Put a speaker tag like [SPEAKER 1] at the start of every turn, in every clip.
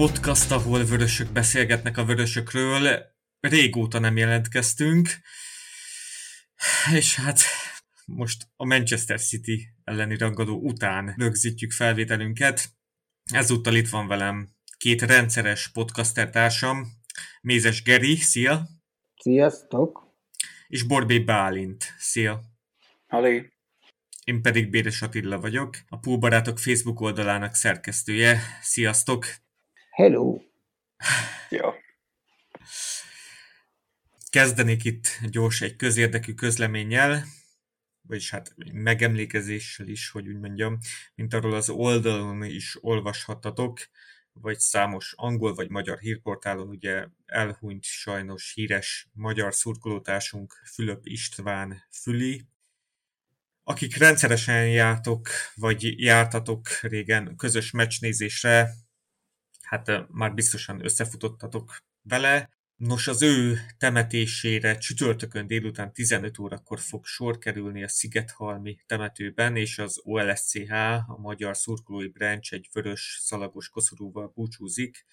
[SPEAKER 1] Podcast, ahol vörösök beszélgetnek a vörösökről. Régóta nem jelentkeztünk, és hát most a Manchester City elleni rangadó után rögzítjük felvételünket. Ezúttal itt van velem két rendszeres podcaster társam, Mézes Geri, szia!
[SPEAKER 2] Sziasztok!
[SPEAKER 1] És Borbé Bálint, szia!
[SPEAKER 3] Halé!
[SPEAKER 1] Én pedig Béres Attila vagyok, a Púlbarátok Facebook oldalának szerkesztője. Sziasztok!
[SPEAKER 2] Hello!
[SPEAKER 3] Ja.
[SPEAKER 1] Kezdenék itt gyors egy közérdekű közleménnyel, vagyis hát megemlékezéssel is, hogy úgy mondjam, mint arról az oldalon is olvashattatok, vagy számos angol vagy magyar hírportálon ugye elhunyt sajnos híres magyar szurkolótársunk Fülöp István Füli, akik rendszeresen jártok, vagy jártatok régen közös meccsnézésre, hát már biztosan összefutottatok vele. Nos, az ő temetésére csütörtökön délután 15 órakor fog sor kerülni a Szigethalmi temetőben, és az OLSCH, a Magyar Szurkolói Branch egy vörös szalagos koszorúval búcsúzik.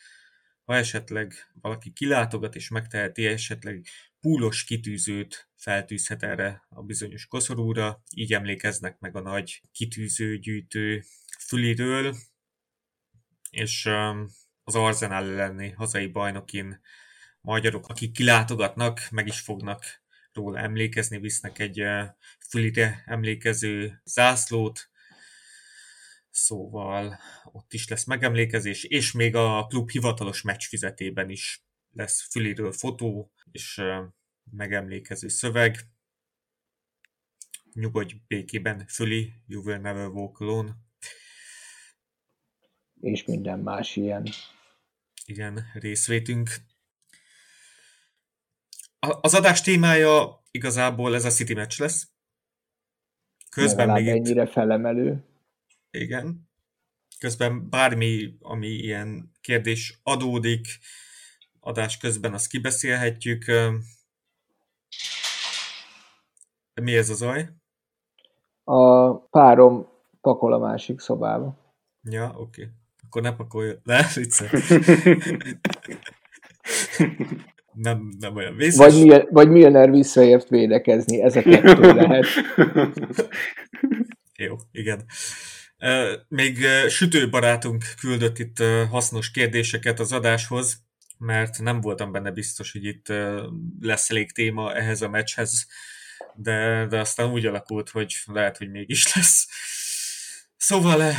[SPEAKER 1] Ha esetleg valaki kilátogat és megteheti, esetleg púlos kitűzőt feltűzhet erre a bizonyos koszorúra, így emlékeznek meg a nagy kitűzőgyűjtő füliről, és az Arzenál elleni hazai bajnokin magyarok, akik kilátogatnak, meg is fognak róla emlékezni, visznek egy fülire emlékező zászlót, szóval ott is lesz megemlékezés, és még a klub hivatalos meccsfizetében is lesz füliről fotó, és megemlékező szöveg. Nyugodj békében, Füli, you will never walk alone.
[SPEAKER 2] És minden más ilyen.
[SPEAKER 1] Igen, részvétünk. Az adás témája igazából ez a City meccs lesz.
[SPEAKER 2] Közben még ennyire itt... felemelő.
[SPEAKER 1] Igen. Közben bármi, ami ilyen kérdés adódik, adás közben azt kibeszélhetjük. Mi ez a zaj?
[SPEAKER 2] A párom pakol a másik szobába.
[SPEAKER 1] Ja, oké. Okay. Akkor ne pakolj le, vicce. nem, nem olyan vészes.
[SPEAKER 2] Vagy, milyen, vagy Milner visszaért védekezni, ez a kettő lehet.
[SPEAKER 1] Jó, igen. Még sütőbarátunk küldött itt hasznos kérdéseket az adáshoz, mert nem voltam benne biztos, hogy itt lesz elég téma ehhez a meccshez, de, de aztán úgy alakult, hogy lehet, hogy mégis lesz. Szóval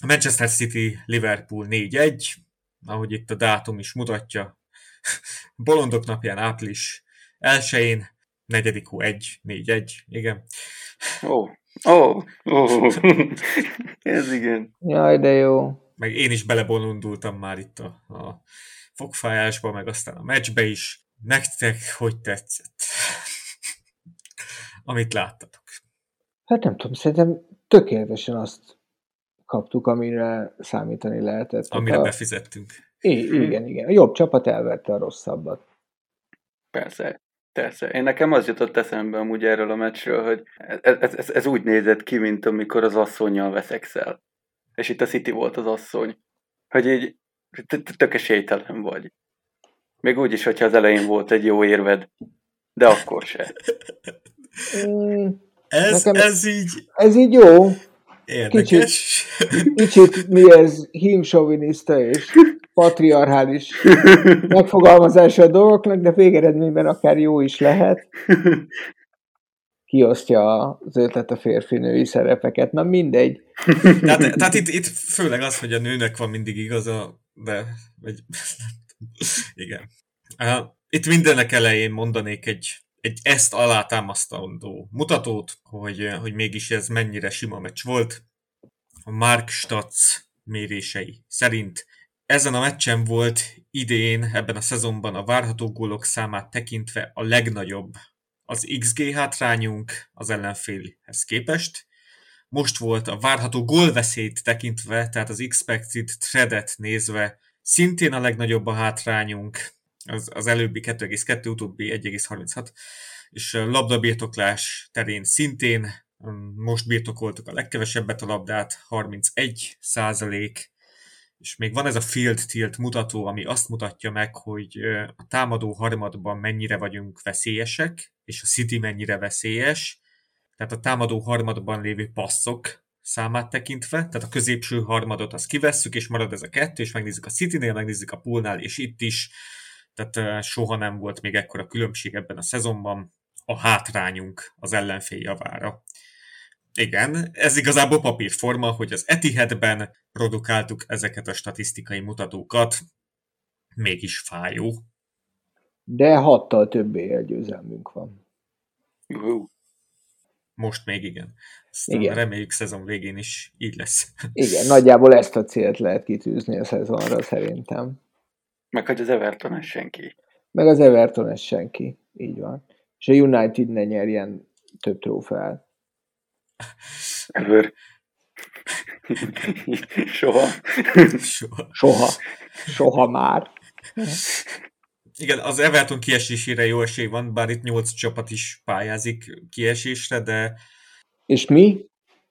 [SPEAKER 1] a Manchester City Liverpool 4-1, ahogy itt a dátum is mutatja, bolondok napján április 1-én, negyedik hó 1, 4-1, igen.
[SPEAKER 3] Ó, oh, ó, oh, oh. ez igen.
[SPEAKER 2] Jaj, de jó.
[SPEAKER 1] Meg én is belebolondultam már itt a, a fogfájásba, meg aztán a meccsbe is. Nektek hogy tetszett? Amit láttatok.
[SPEAKER 2] Hát nem tudom, szerintem tökéletesen azt kaptuk, amire számítani lehetett.
[SPEAKER 1] Amire a... befizettünk.
[SPEAKER 2] I- igen, igen. A jobb csapat elvette a rosszabbat.
[SPEAKER 3] Persze. Persze. Én nekem az jutott eszembe amúgy erről a meccsről, hogy ez, ez, ez úgy nézett ki, mint amikor az asszonyjal veszekszel. És itt a City volt az asszony. Hogy így tök esélytelen vagy. Még úgy is, hogyha az elején volt egy jó érved, de akkor se.
[SPEAKER 1] Mm, ez, Nekem ez így...
[SPEAKER 2] Ez így jó.
[SPEAKER 1] Érdekes.
[SPEAKER 2] Kicsit, kicsit mi ez hímsoviniszta és patriarchális megfogalmazása a dolgoknak, de végeredményben akár jó is lehet. Kiosztja az ötlet a férfi-női szerepeket. Na mindegy.
[SPEAKER 1] Tehát, tehát itt, itt főleg az, hogy a nőnek van mindig igaza, de vagy, igen. Itt mindenek elején mondanék egy, egy ezt alátámasztandó mutatót, hogy, hogy mégis ez mennyire sima meccs volt. A Mark Statz mérései szerint ezen a meccsen volt idén, ebben a szezonban a várható gólok számát tekintve a legnagyobb az XG hátrányunk az ellenfélhez képest. Most volt a várható gólveszélyt tekintve, tehát az expected threadet nézve szintén a legnagyobb a hátrányunk, az, az előbbi 2,2, utóbbi 1,36, és labdabirtoklás terén szintén most birtokoltuk a legkevesebbet a labdát, 31 százalék, és még van ez a field tilt mutató, ami azt mutatja meg, hogy a támadó harmadban mennyire vagyunk veszélyesek, és a City mennyire veszélyes, tehát a támadó harmadban lévő passzok számát tekintve, tehát a középső harmadot azt kivesszük, és marad ez a kettő, és megnézzük a City-nél, megnézzük a poolnál, és itt is, tehát soha nem volt még ekkora különbség ebben a szezonban, a hátrányunk az ellenfél javára. Igen, ez igazából papírforma, hogy az Etihadben produkáltuk ezeket a statisztikai mutatókat, mégis fájó.
[SPEAKER 2] De hattal több győzelmünk van.
[SPEAKER 3] Uh-huh.
[SPEAKER 1] Most még igen. Aztán igen. reméljük szezon végén is így lesz.
[SPEAKER 2] Igen, nagyjából ezt a célt lehet kitűzni a szezonra szerintem.
[SPEAKER 3] Meg hogy az Everton ez senki.
[SPEAKER 2] Meg az Everton ez senki. Így van. És a United ne nyerjen több trófeát.
[SPEAKER 3] Ever. Soha.
[SPEAKER 1] Soha.
[SPEAKER 2] Soha. Soha már.
[SPEAKER 1] Igen, az Everton kiesésére jó esély van, bár itt nyolc csapat is pályázik kiesésre, de...
[SPEAKER 2] És mi?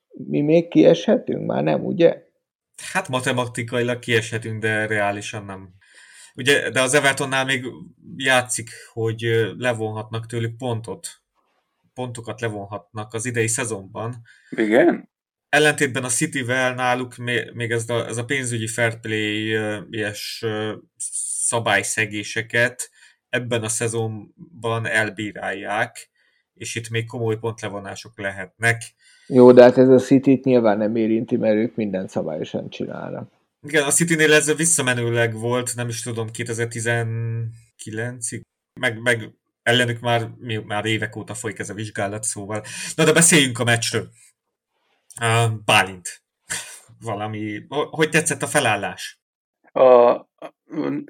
[SPEAKER 2] Mi még kieshetünk? Már nem, ugye?
[SPEAKER 1] Hát matematikailag kieshetünk, de reálisan nem. Ugye, de az Evertonnál még játszik, hogy levonhatnak tőlük pontot. Pontokat levonhatnak az idei szezonban.
[SPEAKER 3] Igen?
[SPEAKER 1] Ellentétben a City-vel náluk még ez a, ez a pénzügyi fair play-es szabályszegéseket ebben a szezonban elbírálják, és itt még komoly pontlevonások lehetnek.
[SPEAKER 2] Jó, de hát ez a city nyilván nem érinti, mert ők minden szabályosan csinálnak.
[SPEAKER 1] Igen, a City-nél ez visszamenőleg volt, nem is tudom, 2019-ig, meg, meg ellenük már, már évek óta folyik ez a vizsgálat, szóval. Na de beszéljünk a meccsről. Uh, Bálint. Valami, hogy tetszett a felállás?
[SPEAKER 3] A,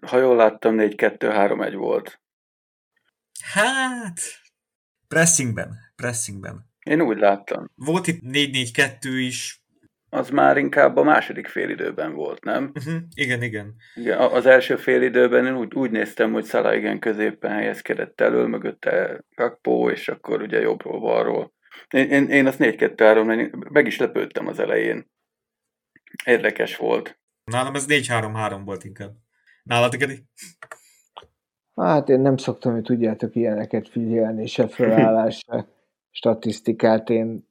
[SPEAKER 3] ha jól láttam, 4-2-3-1 volt.
[SPEAKER 1] Hát, pressingben, pressingben.
[SPEAKER 3] Én úgy láttam.
[SPEAKER 1] Volt itt 4-4-2 is.
[SPEAKER 3] Az már inkább a második félidőben volt, nem?
[SPEAKER 1] Uh-huh. Igen, igen.
[SPEAKER 3] igen. Az első félidőben én úgy, úgy néztem, hogy Szala igen középen helyezkedett elől, mögötte Kakpó, és akkor ugye jobbról, balról. Én, én, én azt 4-2-3, meg is lepődtem az elején. Érdekes volt.
[SPEAKER 1] Nálam ez 4-3-3 volt inkább. Nálad, Gedi?
[SPEAKER 2] Hát én nem szoktam, hogy tudjátok ilyeneket figyelni, se felállás, se statisztikát. Én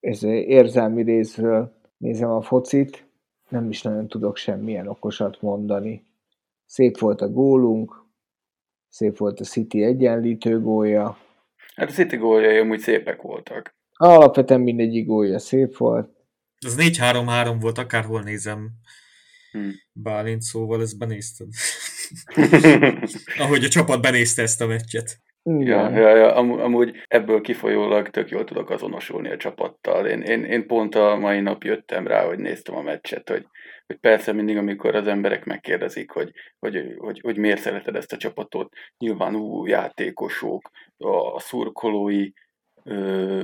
[SPEAKER 2] ez érzelmi részről nézem a focit, nem is nagyon tudok semmilyen okosat mondani. Szép volt a gólunk, szép volt a City egyenlítő gólja.
[SPEAKER 3] Hát a City góljai amúgy szépek voltak.
[SPEAKER 2] Alapvetően mindegyik gólja szép volt.
[SPEAKER 1] Ez 4-3-3 volt, akárhol nézem. Hmm. Bálint, szóval ezt benézted. Ahogy a csapat benézte ezt a meccset.
[SPEAKER 3] Ja, ja, ja am, amúgy ebből kifolyólag tök jól tudok azonosulni a csapattal. Én, én, én pont a mai nap jöttem rá, hogy néztem a meccset, hogy, hogy persze mindig, amikor az emberek megkérdezik, hogy, hogy, hogy, hogy miért szereted ezt a csapatot, nyilván új játékosok, a szurkolói ö,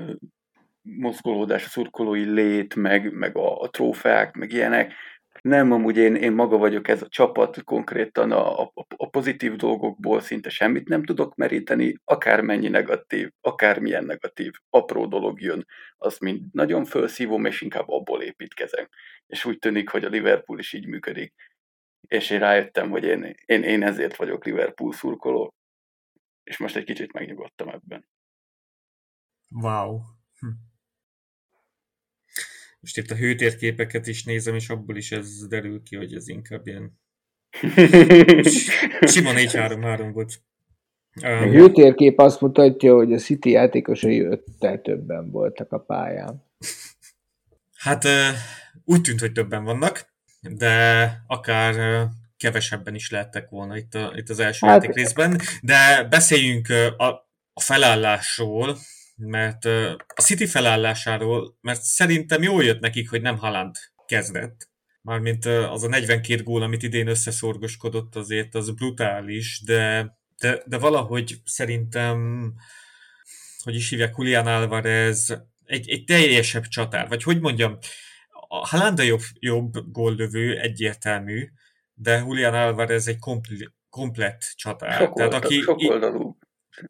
[SPEAKER 3] mozgolódás, a szurkolói lét, meg, meg a, a trófeák, meg ilyenek, nem, amúgy én, én maga vagyok ez a csapat, konkrétan a, a, a pozitív dolgokból szinte semmit nem tudok meríteni, akármennyi negatív, akármilyen negatív, apró dolog jön, az mind nagyon felszívom, és inkább abból építkezem. És úgy tűnik, hogy a Liverpool is így működik. És én rájöttem, hogy én, én, én ezért vagyok Liverpool szurkoló, és most egy kicsit megnyugodtam ebben.
[SPEAKER 1] Wow. Hm. Most itt a hőtérképeket is nézem, és abból is ez derül ki, hogy ez inkább ilyen sima 4-3-3 volt.
[SPEAKER 2] Um, a hőtérkép azt mutatja, hogy a City játékosai öttel többen voltak a pályán.
[SPEAKER 1] Hát úgy tűnt, hogy többen vannak, de akár kevesebben is lehettek volna itt, a, itt az első hát, játék részben. De beszéljünk a, a felállásról, mert a City felállásáról, mert szerintem jól jött nekik, hogy nem Haaland kezdett. Mármint az a 42 gól, amit idén összeszorgoskodott, azért az brutális, de, de, de valahogy szerintem, hogy is hívják, Julián Álvarez egy, egy teljesebb csatár, vagy hogy mondjam, a Haaland a jobb, jobb góllövő, egyértelmű, de Julián Álvarez egy kompl- komplett csatár.
[SPEAKER 3] Sok, tehát, aki, sok oldalú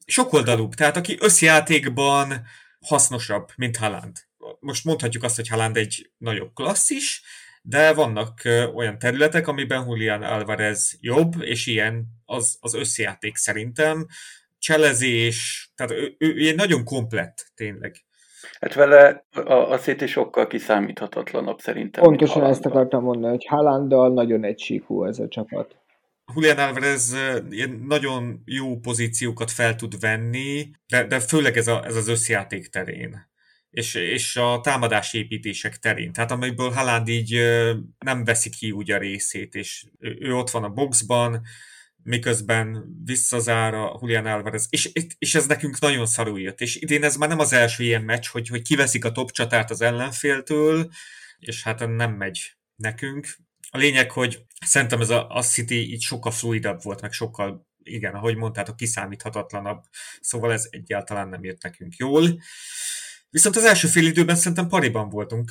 [SPEAKER 1] sokoldalúbb, tehát aki összjátékban hasznosabb, mint Haaland. Most mondhatjuk azt, hogy Haaland egy nagyobb klasszis, de vannak olyan területek, amiben Julian Alvarez jobb, és ilyen az, az összjáték szerintem. Cselezés, tehát ő, ő, ő nagyon komplett tényleg.
[SPEAKER 3] Hát vele a, a City sokkal kiszámíthatatlanabb szerintem.
[SPEAKER 2] Pontosan ezt akartam mondani, hogy Haalanddal nagyon egysíkú ez a csapat.
[SPEAKER 1] Julian Alvarez ilyen nagyon jó pozíciókat fel tud venni, de, de főleg ez, a, ez az összjáték terén. És, és a támadási építések terén. Tehát amiből Haaland így nem veszi ki úgy a részét, és ő ott van a boxban, miközben visszazár a Julian Alvarez, és, és ez nekünk nagyon szarul jött, és idén ez már nem az első ilyen meccs, hogy, hogy kiveszik a top csatát az ellenféltől, és hát nem megy nekünk. A lényeg, hogy szerintem ez a, a City így sokkal fluidabb volt, meg sokkal, igen, ahogy mondtátok, kiszámíthatatlanabb, szóval ez egyáltalán nem jött nekünk jól. Viszont az első fél időben szerintem pariban voltunk.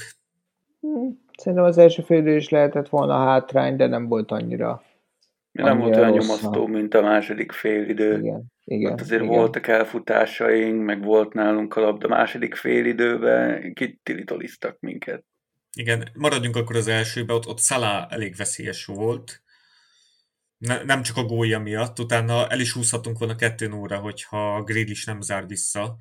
[SPEAKER 2] Hmm, szerintem az első fél idő is lehetett volna hátrány, de nem volt annyira
[SPEAKER 3] nem volt olyan nyomasztó, mint a második félidő.
[SPEAKER 2] Igen, igen,
[SPEAKER 3] Ott azért
[SPEAKER 2] igen.
[SPEAKER 3] voltak elfutásaink, meg volt nálunk a labda második félidőben, kitilitoliztak minket.
[SPEAKER 1] Igen, maradjunk akkor az elsőbe, ott, ott Szalá elég veszélyes volt. Ne, nem csak a gólya miatt, utána el is húzhatunk volna kettőn óra, hogyha is nem zár vissza.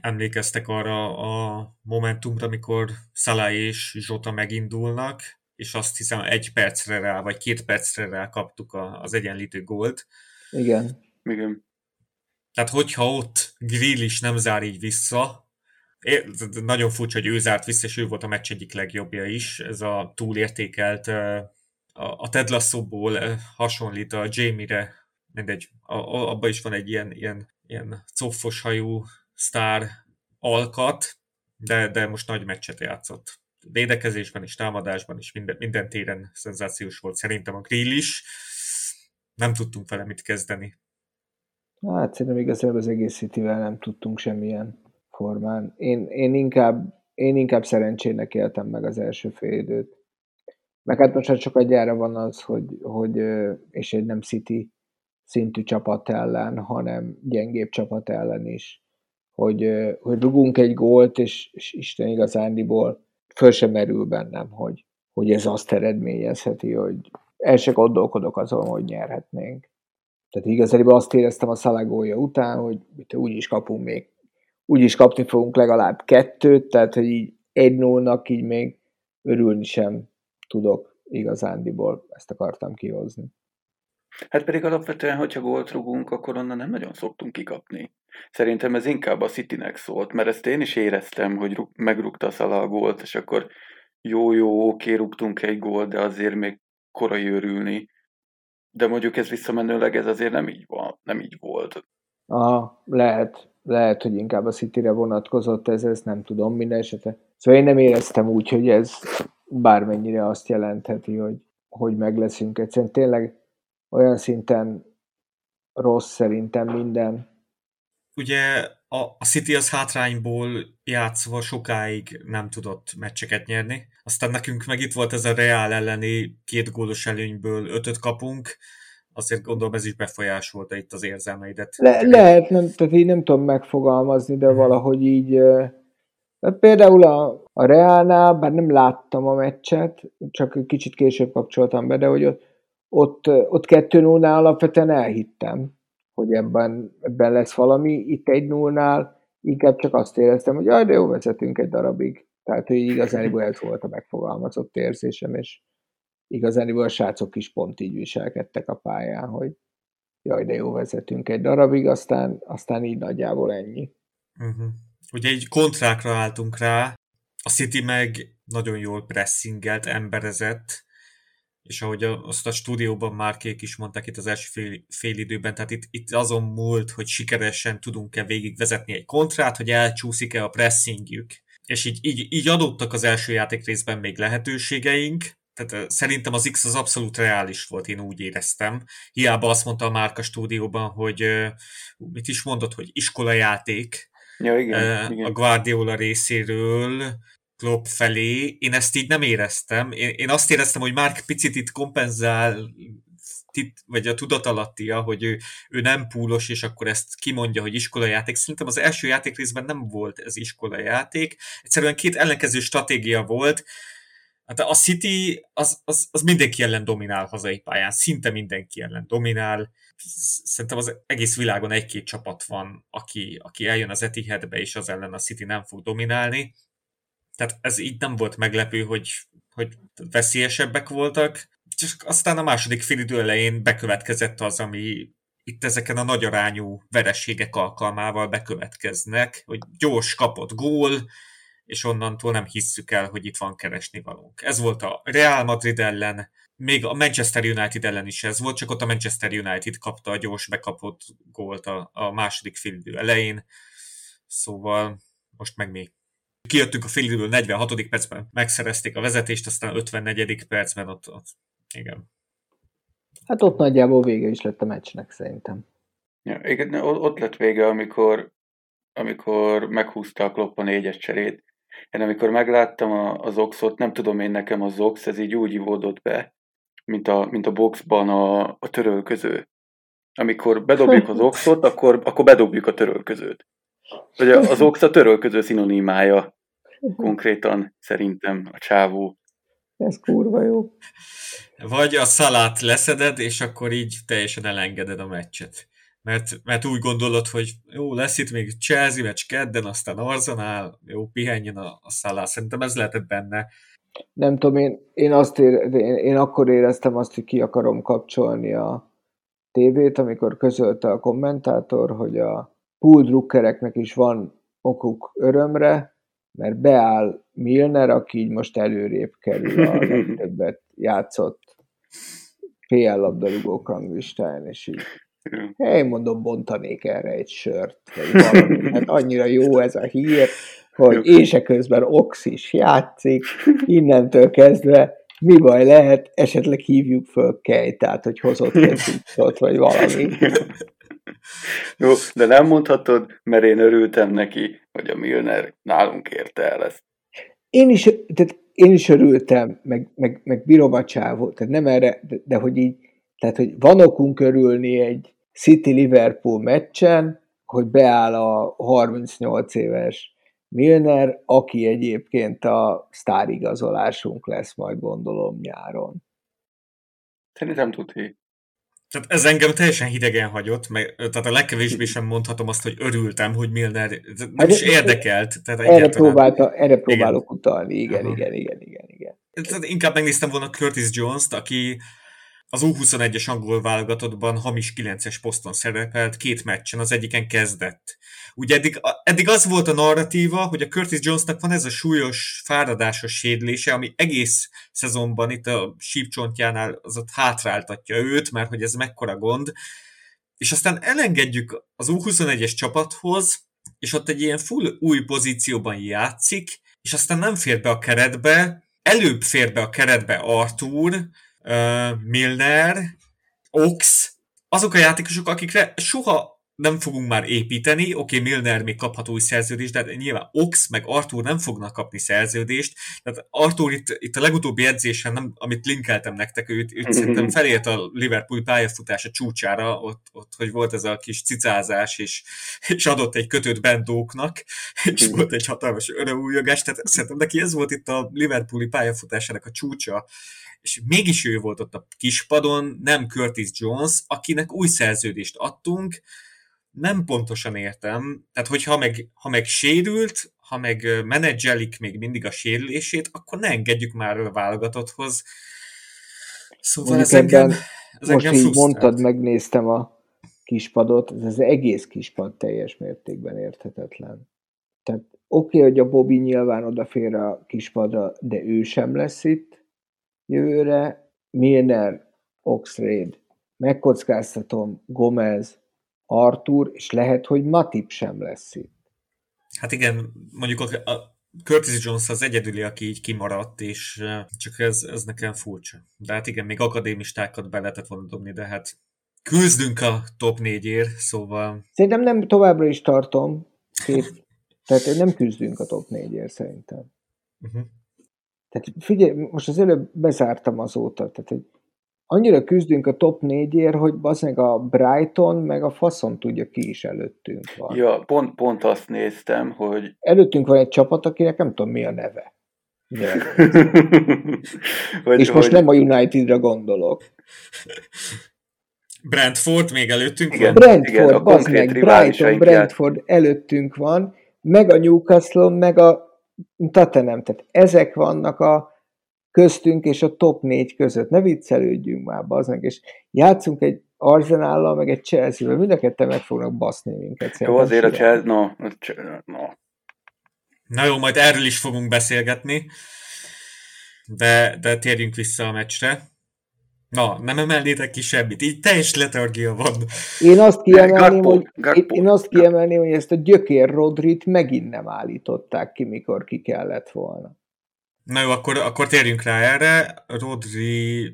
[SPEAKER 1] Emlékeztek arra a momentumra, amikor Szalá és Zsota megindulnak, és azt hiszem egy percre rá, vagy két percre rá kaptuk az egyenlítő gólt.
[SPEAKER 2] Igen.
[SPEAKER 3] Igen.
[SPEAKER 1] Tehát hogyha ott Grill is nem zár így vissza, nagyon furcsa, hogy ő zárt vissza, és ő volt a meccs egyik legjobbja is. Ez a túlértékelt, a Ted Lasso-ból hasonlít a Jamie-re, mindegy, abban is van egy ilyen, ilyen, ilyen coffos hajú sztár alkat, de, de most nagy meccset játszott védekezésben is, támadásban is, minden, minden téren szenzációs volt. Szerintem a Grill is. Nem tudtunk vele mit kezdeni.
[SPEAKER 2] Hát szerintem igazából az egész city nem tudtunk semmilyen formán. Én, én, inkább, én inkább szerencsének éltem meg az első fél időt. Meg hát most csak egyára van az, hogy, hogy és egy nem City szintű csapat ellen, hanem gyengébb csapat ellen is, hogy, hogy rugunk egy gólt, és, és Isten igazándiból föl sem merül bennem, hogy, hogy ez azt eredményezheti, hogy el se gondolkodok azon, hogy nyerhetnénk. Tehát igazából azt éreztem a szalagója után, hogy úgy is kapunk még, úgy is kapni fogunk legalább kettőt, tehát hogy így egy nullnak így még örülni sem tudok igazándiból, ezt akartam kihozni.
[SPEAKER 3] Hát pedig alapvetően, hogyha gólt rugunk, akkor onnan nem nagyon szoktunk kikapni. Szerintem ez inkább a Citynek szólt, mert ezt én is éreztem, hogy megrúgta a Szala a gólt, és akkor jó-jó, oké, rúgtunk egy gólt, de azért még korai örülni. De mondjuk ez visszamenőleg ez azért nem így van, nem így volt.
[SPEAKER 2] Aha, lehet, lehet, hogy inkább a Cityre vonatkozott ez, ezt nem tudom minden esetre. Szóval én nem éreztem úgy, hogy ez bármennyire azt jelentheti, hogy, hogy meg leszünk. Egyszerűen tényleg olyan szinten rossz szerintem minden.
[SPEAKER 1] Ugye a, a City az hátrányból játszva sokáig nem tudott meccseket nyerni. Aztán nekünk meg itt volt ez a Real elleni két gólos előnyből ötöt kapunk, azért gondolom ez is befolyásolta itt az érzelmeidet.
[SPEAKER 2] Le, lehet, nem, tehát így nem tudom megfogalmazni, de mhm. valahogy így tehát például a, a Realnál, bár nem láttam a meccset, csak kicsit később kapcsoltam be, de hogy ott ott, ott 2 0 alapvetően elhittem, hogy ebben, ebben lesz valami. Itt egy 0 inkább csak azt éreztem, hogy jaj, de jó, vezetünk egy darabig. Tehát, hogy igazán ez volt a megfogalmazott érzésem, és igazán a srácok is pont így viselkedtek a pályán, hogy jaj, de jó, vezetünk egy darabig, aztán, aztán így nagyjából ennyi.
[SPEAKER 1] Uh-huh. Ugye egy kontrákra álltunk rá, a City meg nagyon jól pressingelt, emberezett, és ahogy azt a stúdióban már kék is mondták itt az első fél, fél időben, tehát itt, itt azon múlt, hogy sikeresen tudunk-e végigvezetni egy kontrát, hogy elcsúszik-e a pressingjük. És így, így, így adottak az első játék részben még lehetőségeink, tehát szerintem az X az abszolút reális volt, én úgy éreztem. Hiába azt mondta a Márka stúdióban, hogy mit is mondott, hogy iskolajáték
[SPEAKER 3] ja, igen, igen.
[SPEAKER 1] a Guardiola részéről, Klopp felé, én ezt így nem éreztem. Én, én azt éreztem, hogy már picit itt kompenzál tit, vagy a tudatalattia, hogy ő, ő nem púlos, és akkor ezt kimondja, hogy iskolajáték. Szerintem az első játék részben nem volt ez iskolajáték. Egyszerűen két ellenkező stratégia volt. Hát a City az, az, az mindenki ellen dominál hazai pályán, szinte mindenki ellen dominál. Szerintem az egész világon egy-két csapat van, aki, aki eljön az Etihadbe, és az ellen a City nem fog dominálni. Tehát ez így nem volt meglepő, hogy, hogy veszélyesebbek voltak. Csak aztán a második félidő elején bekövetkezett az, ami itt ezeken a nagy arányú verességek alkalmával bekövetkeznek, hogy gyors kapott gól, és onnantól nem hisszük el, hogy itt van keresni valónk. Ez volt a Real Madrid ellen, még a Manchester United ellen is ez volt, csak ott a Manchester United kapta a gyors bekapott gólt a, a második félidő elején, szóval most meg mi kijöttünk a félidőből 46. percben, megszerezték a vezetést, aztán 54. percben ott, ott igen.
[SPEAKER 2] Hát ott nagyjából vége is lett a meccsnek szerintem.
[SPEAKER 3] Ja, igen, ott lett vége, amikor, amikor meghúzta a Klopp a négyes cserét, én amikor megláttam a, az Oxot, nem tudom én nekem az Ox, ez így úgy ivódott be, mint a, mint a boxban a, a törölköző. Amikor bedobjuk az Oxot, akkor, akkor bedobjuk a törölközőt. Vagy az Ox a törölköző szinonimája konkrétan szerintem a csávó.
[SPEAKER 2] Ez kurva jó.
[SPEAKER 1] Vagy a szalát leszeded, és akkor így teljesen elengeded a meccset mert, mert úgy gondolod, hogy jó, lesz itt még Chelsea meccs kedden, aztán Arsenal, jó, pihenjen a, a szállás. Szerintem ez lehetett benne.
[SPEAKER 2] Nem tudom, én, én, azt ér, én, én akkor éreztem azt, hogy ki akarom kapcsolni a tévét, amikor közölte a kommentátor, hogy a pool drukkereknek is van okuk örömre, mert beáll Milner, aki így most előrébb kerül a legtöbbet játszott PL labdarúgók ranglistáján, és így én mondom, bontanék erre egy sört, vagy valami. Hát annyira jó ez a hír, hogy ése közben Ox is játszik, innentől kezdve mi baj lehet, esetleg hívjuk föl tehát hogy hozott egy vagy valami.
[SPEAKER 3] Jó, de nem mondhatod, mert én örültem neki, hogy a Milner nálunk érte el ezt.
[SPEAKER 2] Én is, tehát én is örültem, meg, meg, meg bírom a csávot, tehát nem erre, de, de hogy így tehát, hogy van okunk örülni egy City-Liverpool meccsen, hogy beáll a 38 éves Milner, aki egyébként a sztárigazolásunk lesz majd gondolom nyáron.
[SPEAKER 3] Szerintem tudni.
[SPEAKER 1] Tehát ez engem teljesen hidegen hagyott, meg, tehát a legkevésbé sem mondhatom azt, hogy örültem, hogy Milner nem hát, is érdekelt. Tehát
[SPEAKER 2] erre, próbálta, erre próbálok igen. utalni, igen, igen, igen, igen, igen.
[SPEAKER 1] Tehát inkább megnéztem volna Curtis Jones-t, aki az U21-es angol válogatottban hamis 9-es poszton szerepelt, két meccsen, az egyiken kezdett. Ugye eddig, eddig az volt a narratíva, hogy a Curtis Jonesnak van ez a súlyos, fáradásos sédlése, ami egész szezonban itt a sípcsontjánál az ott hátráltatja őt, mert hogy ez mekkora gond. És aztán elengedjük az U21-es csapathoz, és ott egy ilyen full új pozícióban játszik, és aztán nem fér be a keretbe, előbb fér be a keretbe Arthur, Milner, Ox, azok a játékosok, akikre soha nem fogunk már építeni, oké, okay, Milner még kaphat új szerződést, de nyilván Ox meg Arthur nem fognak kapni szerződést, tehát Arthur itt, itt a legutóbbi edzésen, nem, amit linkeltem nektek, őt, őt szerintem felért a Liverpool pályafutása csúcsára, ott, ott, hogy volt ez a kis cicázás, és, és adott egy kötőt Bendóknak, és volt egy hatalmas örömújogás, tehát szerintem neki ez volt itt a Liverpooli pályafutásának a csúcsa, és mégis ő volt ott a kispadon, nem Curtis Jones, akinek új szerződést adtunk, nem pontosan értem, tehát hogyha meg, ha meg sérült, ha meg menedzselik még mindig a sérülését, akkor ne engedjük már a válogatotthoz. Szóval Mondjuk ez engem, ez
[SPEAKER 2] most engem így mondtad, megnéztem a kispadot, ez az egész kispad teljes mértékben érthetetlen. Tehát oké, okay, hogy a Bobby nyilván odafér a kispadra, de ő sem lesz itt, Jövőre Milner, Oxrade, megkockáztatom Gomez, Artur, és lehet, hogy Matip sem lesz itt.
[SPEAKER 1] Hát igen, mondjuk a, a Curtis Jones az egyedüli, aki így kimaradt, és csak ez, ez nekem furcsa. De hát igen, még akadémistákat be lehetett volna dobni, de hát küzdünk a top négyért, szóval...
[SPEAKER 2] Szerintem nem továbbra is tartom. Két, tehát nem küzdünk a top négyért szerintem. Uh-huh. Tehát figyelj, most az előbb bezártam azóta, tehát hogy annyira küzdünk a top négyért, hogy meg a Brighton, meg a faszon tudja ki is előttünk van.
[SPEAKER 3] Ja, pont, pont azt néztem, hogy...
[SPEAKER 2] Előttünk van egy csapat, akinek nem tudom mi a neve. vagy, És most vagy... nem a Unitedra gondolok.
[SPEAKER 1] Brentford még előttünk
[SPEAKER 2] igen, van? Brentford, igen, a meg, Brighton, Brentford előttünk van, meg a Newcastle, meg a Tottenham. Tehát ezek vannak a köztünk és a top négy között. Ne viccelődjünk már, baznak, és játszunk egy Arzenállal, meg egy Chelsea-vel, mind a ketten meg fognak baszni minket.
[SPEAKER 3] Jó, azért a Chelsea, no, no.
[SPEAKER 1] Na jó, majd erről is fogunk beszélgetni, de, de térjünk vissza a meccsre. Na, nem emelnétek ki semmit, így teljes letargia van.
[SPEAKER 2] Én azt kiemelném, hogy, én azt kiemelném, hogy ezt a gyökér Rodrit megint nem állították ki, mikor ki kellett volna.
[SPEAKER 1] Na jó, akkor, akkor térjünk rá erre. Rodri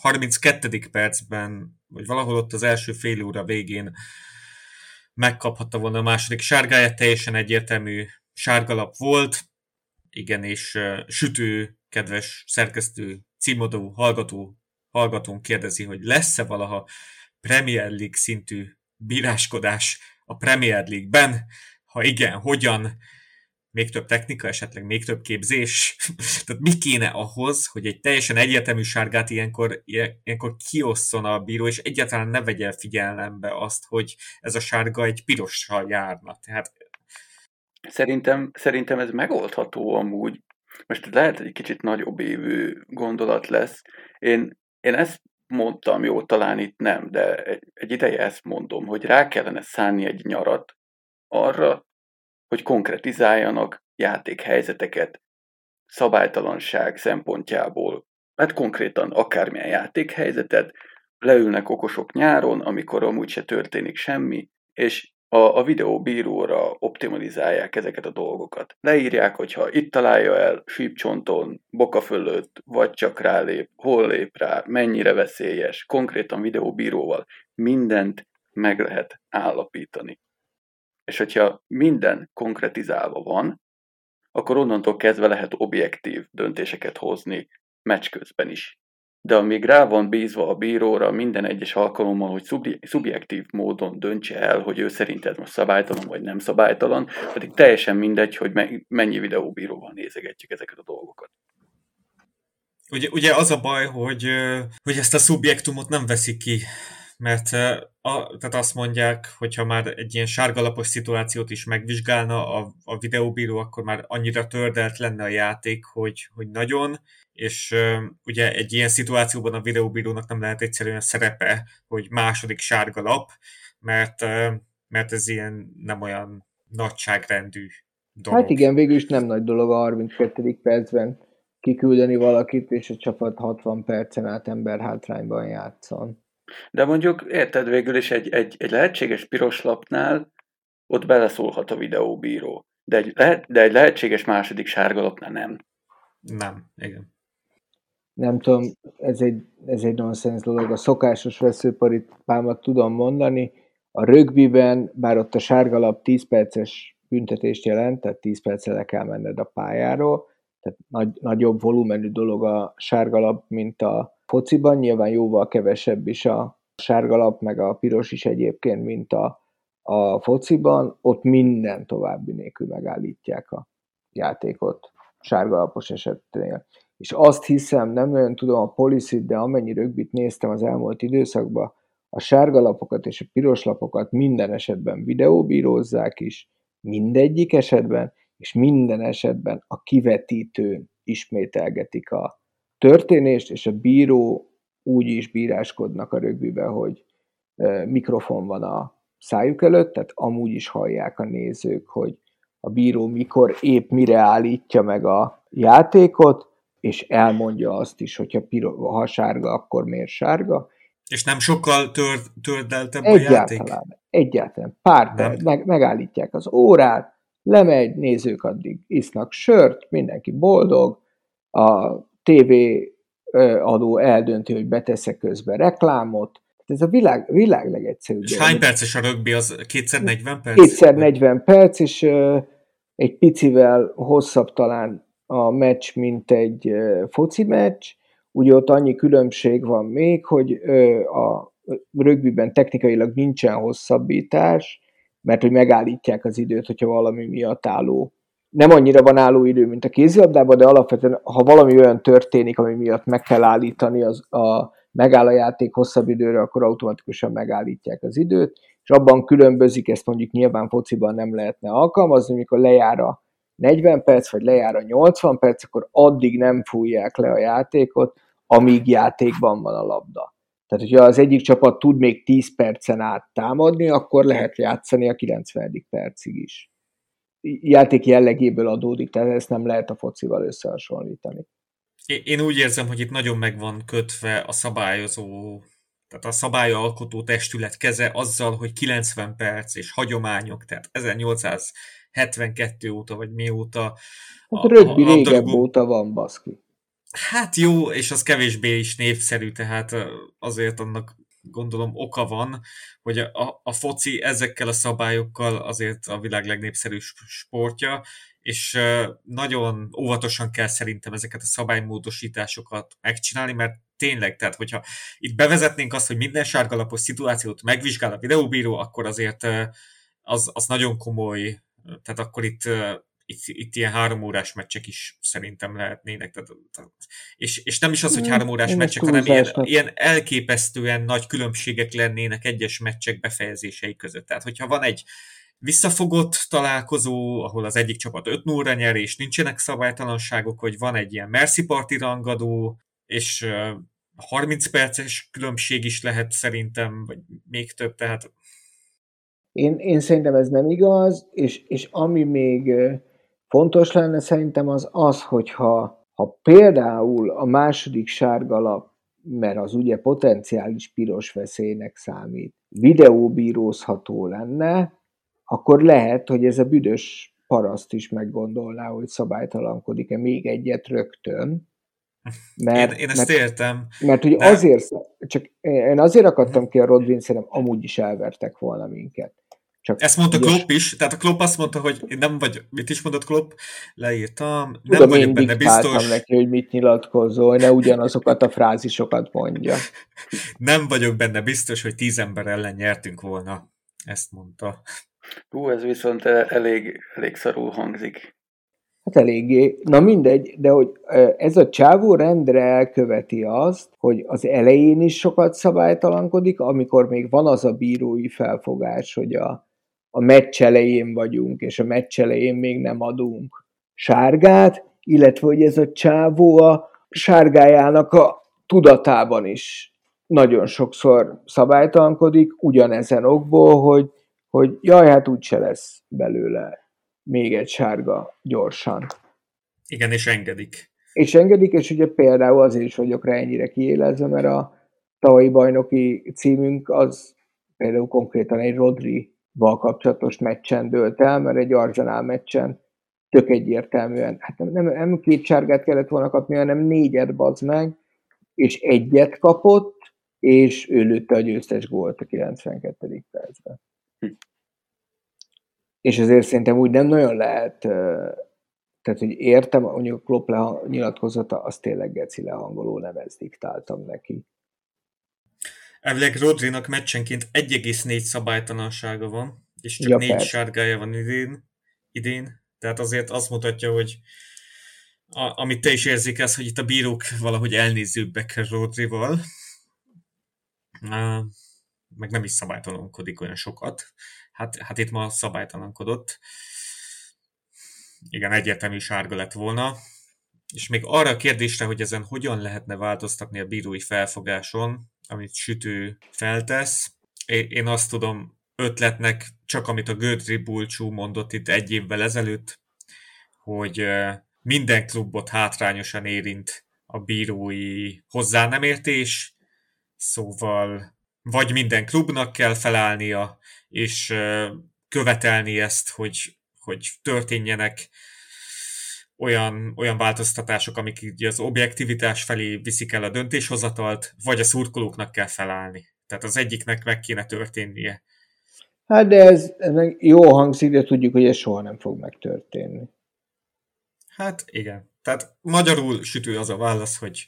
[SPEAKER 1] 32. percben, vagy valahol ott az első fél óra végén megkaphatta volna a második sárgáját, teljesen egyértelmű sárgalap volt. Igen, és uh, sütő, kedves szerkesztő, címodó, hallgató, hallgatónk kérdezi, hogy lesz-e valaha Premier League szintű bíráskodás a Premier League-ben? Ha igen, hogyan? Még több technika, esetleg még több képzés. Tehát mi kéne ahhoz, hogy egy teljesen egyértelmű sárgát ilyenkor, ilyenkor kiosszon a bíró, és egyáltalán ne vegye figyelembe azt, hogy ez a sárga egy pirossal járna. Tehát...
[SPEAKER 3] Szerintem, szerintem ez megoldható amúgy. Most lehet, hogy egy kicsit nagyobb évű gondolat lesz. Én, én ezt mondtam, jó, talán itt nem, de egy, egy ideje ezt mondom, hogy rá kellene szánni egy nyarat arra, hogy konkretizáljanak játékhelyzeteket szabálytalanság szempontjából, hát konkrétan akármilyen játékhelyzetet, leülnek okosok nyáron, amikor amúgy se történik semmi, és a, a videóbíróra optimalizálják ezeket a dolgokat. Leírják, hogyha itt találja el sípcsonton, boka fölött, vagy csak rálép, hol lép rá, mennyire veszélyes, konkrétan videóbíróval mindent meg lehet állapítani. És hogyha minden konkretizálva van, akkor onnantól kezdve lehet objektív döntéseket hozni meccs közben is. De amíg rá van bízva a bíróra minden egyes alkalommal, hogy szubjektív módon döntse el, hogy ő szerint ez most szabálytalan vagy nem szabálytalan, pedig teljesen mindegy, hogy mennyi videóbíróval nézegetjük ezeket a dolgokat.
[SPEAKER 1] Ugye, ugye az a baj, hogy, hogy ezt a szubjektumot nem veszik ki mert a, tehát azt mondják, hogyha már egy ilyen sárgalapos szituációt is megvizsgálna a, a videóbíró, akkor már annyira tördelt lenne a játék, hogy, hogy nagyon, és uh, ugye egy ilyen szituációban a videóbírónak nem lehet egyszerűen szerepe, hogy második sárgalap, mert, uh, mert ez ilyen nem olyan nagyságrendű dolog.
[SPEAKER 2] Hát igen, végül is nem nagy dolog a 32. percben kiküldeni valakit, és a csapat 60 percen át ember hátrányban játszon.
[SPEAKER 3] De mondjuk, érted, végül is egy, egy, egy lehetséges piros lapnál ott beleszólhat a videóbíró. De egy, lehet, de egy lehetséges második sárga lapnál nem.
[SPEAKER 1] Nem, igen.
[SPEAKER 2] Nem tudom, ez egy, ez egy nonsens dolog. A szokásos veszőparipámat tudom mondani. A rögbiben, bár ott a sárgalap 10 perces büntetést jelent, tehát 10 percre le kell menned a pályáról, tehát nagy, nagyobb volumenű dolog a sárgalap, mint a fociban, nyilván jóval kevesebb is a sárgalap, meg a piros is egyébként, mint a, a fociban, ott minden további nélkül megállítják a játékot sárgalapos esetnél. És azt hiszem, nem nagyon tudom a policy de amennyi rögbit néztem az elmúlt időszakban, a sárgalapokat és a piros lapokat minden esetben videóbírózzák is, mindegyik esetben, és minden esetben a kivetítőn ismételgetik a történést, és a bíró úgy is bíráskodnak a rögbibe, hogy mikrofon van a szájuk előtt, tehát amúgy is hallják a nézők, hogy a bíró mikor épp mire állítja meg a játékot, és elmondja azt is, hogyha piro, ha sárga, akkor miért sárga.
[SPEAKER 1] És nem sokkal tör, tördeltebb a játék?
[SPEAKER 2] Egyáltalán. Pár perc, meg, megállítják az órát, lemegy, nézők addig isznak sört, mindenki boldog, a TV adó eldönti, hogy beteszek közben reklámot. Ez a világ, világ legegyszerűbb.
[SPEAKER 1] És hány perces a rögbi? Az kétszer 40 perc?
[SPEAKER 2] Kétszer 40 perc, és egy picivel hosszabb talán a meccs, mint egy foci meccs. Ugye ott annyi különbség van még, hogy a rögbiben technikailag nincsen hosszabbítás, mert hogy megállítják az időt, hogyha valami miatt álló nem annyira van álló idő, mint a kézilabdában, de alapvetően, ha valami olyan történik, ami miatt meg kell állítani, az a, megáll a játék hosszabb időre, akkor automatikusan megállítják az időt, és abban különbözik, ezt mondjuk nyilván fociban nem lehetne alkalmazni, mikor lejár a 40 perc, vagy lejár a 80 perc, akkor addig nem fújják le a játékot, amíg játékban van a labda. Tehát, hogyha az egyik csapat tud még 10 percen át támadni, akkor lehet játszani a 90. percig is. Játék jellegéből adódik, tehát ezt nem lehet a focival összehasonlítani.
[SPEAKER 1] Én úgy érzem, hogy itt nagyon meg van kötve a szabályozó, tehát a szabályalkotó testület keze azzal, hogy 90 perc és hagyományok, tehát 1872 óta vagy mióta.
[SPEAKER 2] Hát a, rögbi a, a régebb óta van, baszki.
[SPEAKER 1] Hát jó, és az kevésbé is népszerű, tehát azért annak gondolom oka van, hogy a, a foci ezekkel a szabályokkal azért a világ legnépszerűbb sportja, és nagyon óvatosan kell szerintem ezeket a szabálymódosításokat megcsinálni, mert tényleg, tehát hogyha itt bevezetnénk azt, hogy minden sárgalapos szituációt megvizsgál a videóbíró, akkor azért az, az nagyon komoly, tehát akkor itt itt, itt ilyen három órás meccsek is szerintem lehetnének. Tehát, és, és nem is az, hogy három órás Én meccsek, hanem ilyen, ilyen elképesztően nagy különbségek lennének egyes meccsek befejezései között. Tehát, hogyha van egy visszafogott találkozó, ahol az egyik csapat 5 0 nyer, és nincsenek szabálytalanságok, hogy van egy ilyen Mercy Party rangadó, és 30 perces különbség is lehet szerintem, vagy még több, tehát
[SPEAKER 2] én, én szerintem ez nem igaz, és, és ami még fontos lenne szerintem az az, hogyha ha például a második sárgalap, mert az ugye potenciális piros veszélynek számít, videóbírózható lenne, akkor lehet, hogy ez a büdös paraszt is meggondolná, hogy szabálytalankodik-e még egyet rögtön.
[SPEAKER 1] Mert, én, én ezt mert, értem.
[SPEAKER 2] Mert ugye de... azért, csak én azért akadtam ki a Rodvin, szerintem amúgy is elvertek volna minket.
[SPEAKER 1] Csak Ezt mondta ügyes. Klopp is, tehát a Klopp azt mondta, hogy én nem vagy, mit is mondott Klopp? Leírtam, nem Tudom, vagyok benne biztos.
[SPEAKER 2] neki, hogy mit nyilatkozol, ne ugyanazokat a frázisokat mondja.
[SPEAKER 1] nem vagyok benne biztos, hogy tíz ember ellen nyertünk volna. Ezt mondta.
[SPEAKER 3] Hú, ez viszont elég, elég szarul hangzik.
[SPEAKER 2] Hát eléggé. Na mindegy, de hogy ez a csávó rendre elköveti azt, hogy az elején is sokat szabálytalankodik, amikor még van az a bírói felfogás, hogy a, a meccs elején vagyunk, és a meccs elején még nem adunk sárgát, illetve hogy ez a csávó a sárgájának a tudatában is nagyon sokszor szabálytalankodik, ugyanezen okból, hogy, hogy jaj, hát úgyse lesz belőle még egy sárga gyorsan.
[SPEAKER 1] Igen, és engedik.
[SPEAKER 2] És engedik, és ugye például azért is vagyok rá ennyire kiélezve, mert a tavalyi bajnoki címünk az például konkrétan egy Rodri val kapcsolatos meccsen dőlt el, mert egy Arsenal meccsen tök egyértelműen, hát nem, nem, nem két sárgát kellett volna kapni, hanem négyet bazd meg, és egyet kapott, és ő lőtte a győztes gólt a 92. percben. Hm. És ezért szerintem úgy nem nagyon lehet, tehát, hogy értem, mondjuk Klopp nyilatkozata, az tényleg geci lehangoló, nem ezt diktáltam neki.
[SPEAKER 1] Elvileg Rodrinak meccsenként 1,4 szabálytalansága van, és csak ja, 4 persze. sárgája van idén, idén. Tehát azért azt mutatja, hogy a, amit te is érzékelsz, hogy itt a bírók valahogy elnézőbbek Rodrival. meg nem is szabálytalankodik olyan sokat. Hát, hát itt ma szabálytalankodott. Igen, egyértelmű sárga lett volna. És még arra a kérdésre, hogy ezen hogyan lehetne változtatni a bírói felfogáson, amit Sütő feltesz. Én azt tudom ötletnek, csak amit a Gödri Bulcsú mondott itt egy évvel ezelőtt, hogy minden klubot hátrányosan érint a bírói hozzá nem értés, szóval vagy minden klubnak kell felállnia, és követelni ezt, hogy, hogy történjenek olyan, olyan változtatások, amik így az objektivitás felé viszik el a döntéshozatalt, vagy a szurkolóknak kell felállni. Tehát az egyiknek meg kéne történnie.
[SPEAKER 2] Hát de ez, ez jó hangzik, de tudjuk, hogy ez soha nem fog megtörténni.
[SPEAKER 1] Hát igen. Tehát magyarul sütő az a válasz, hogy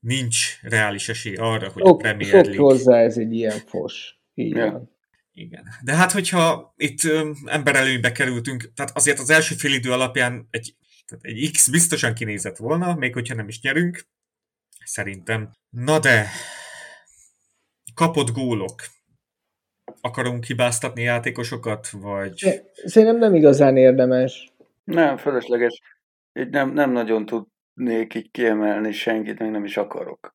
[SPEAKER 1] nincs reális esély arra, hogy Sok, a Premier
[SPEAKER 2] League... hozzá ez egy ilyen fos. Így ja. van.
[SPEAKER 1] Igen. De hát, hogyha itt ö, emberelőnybe kerültünk, tehát azért az első fél idő alapján egy, tehát egy X biztosan kinézett volna, még hogyha nem is nyerünk, szerintem. Na de, kapott gólok. Akarunk hibáztatni játékosokat, vagy...
[SPEAKER 2] Szerintem nem igazán érdemes.
[SPEAKER 3] Nem, fölösleges. Így nem, nem nagyon tudnék így kiemelni senkit, meg nem is akarok.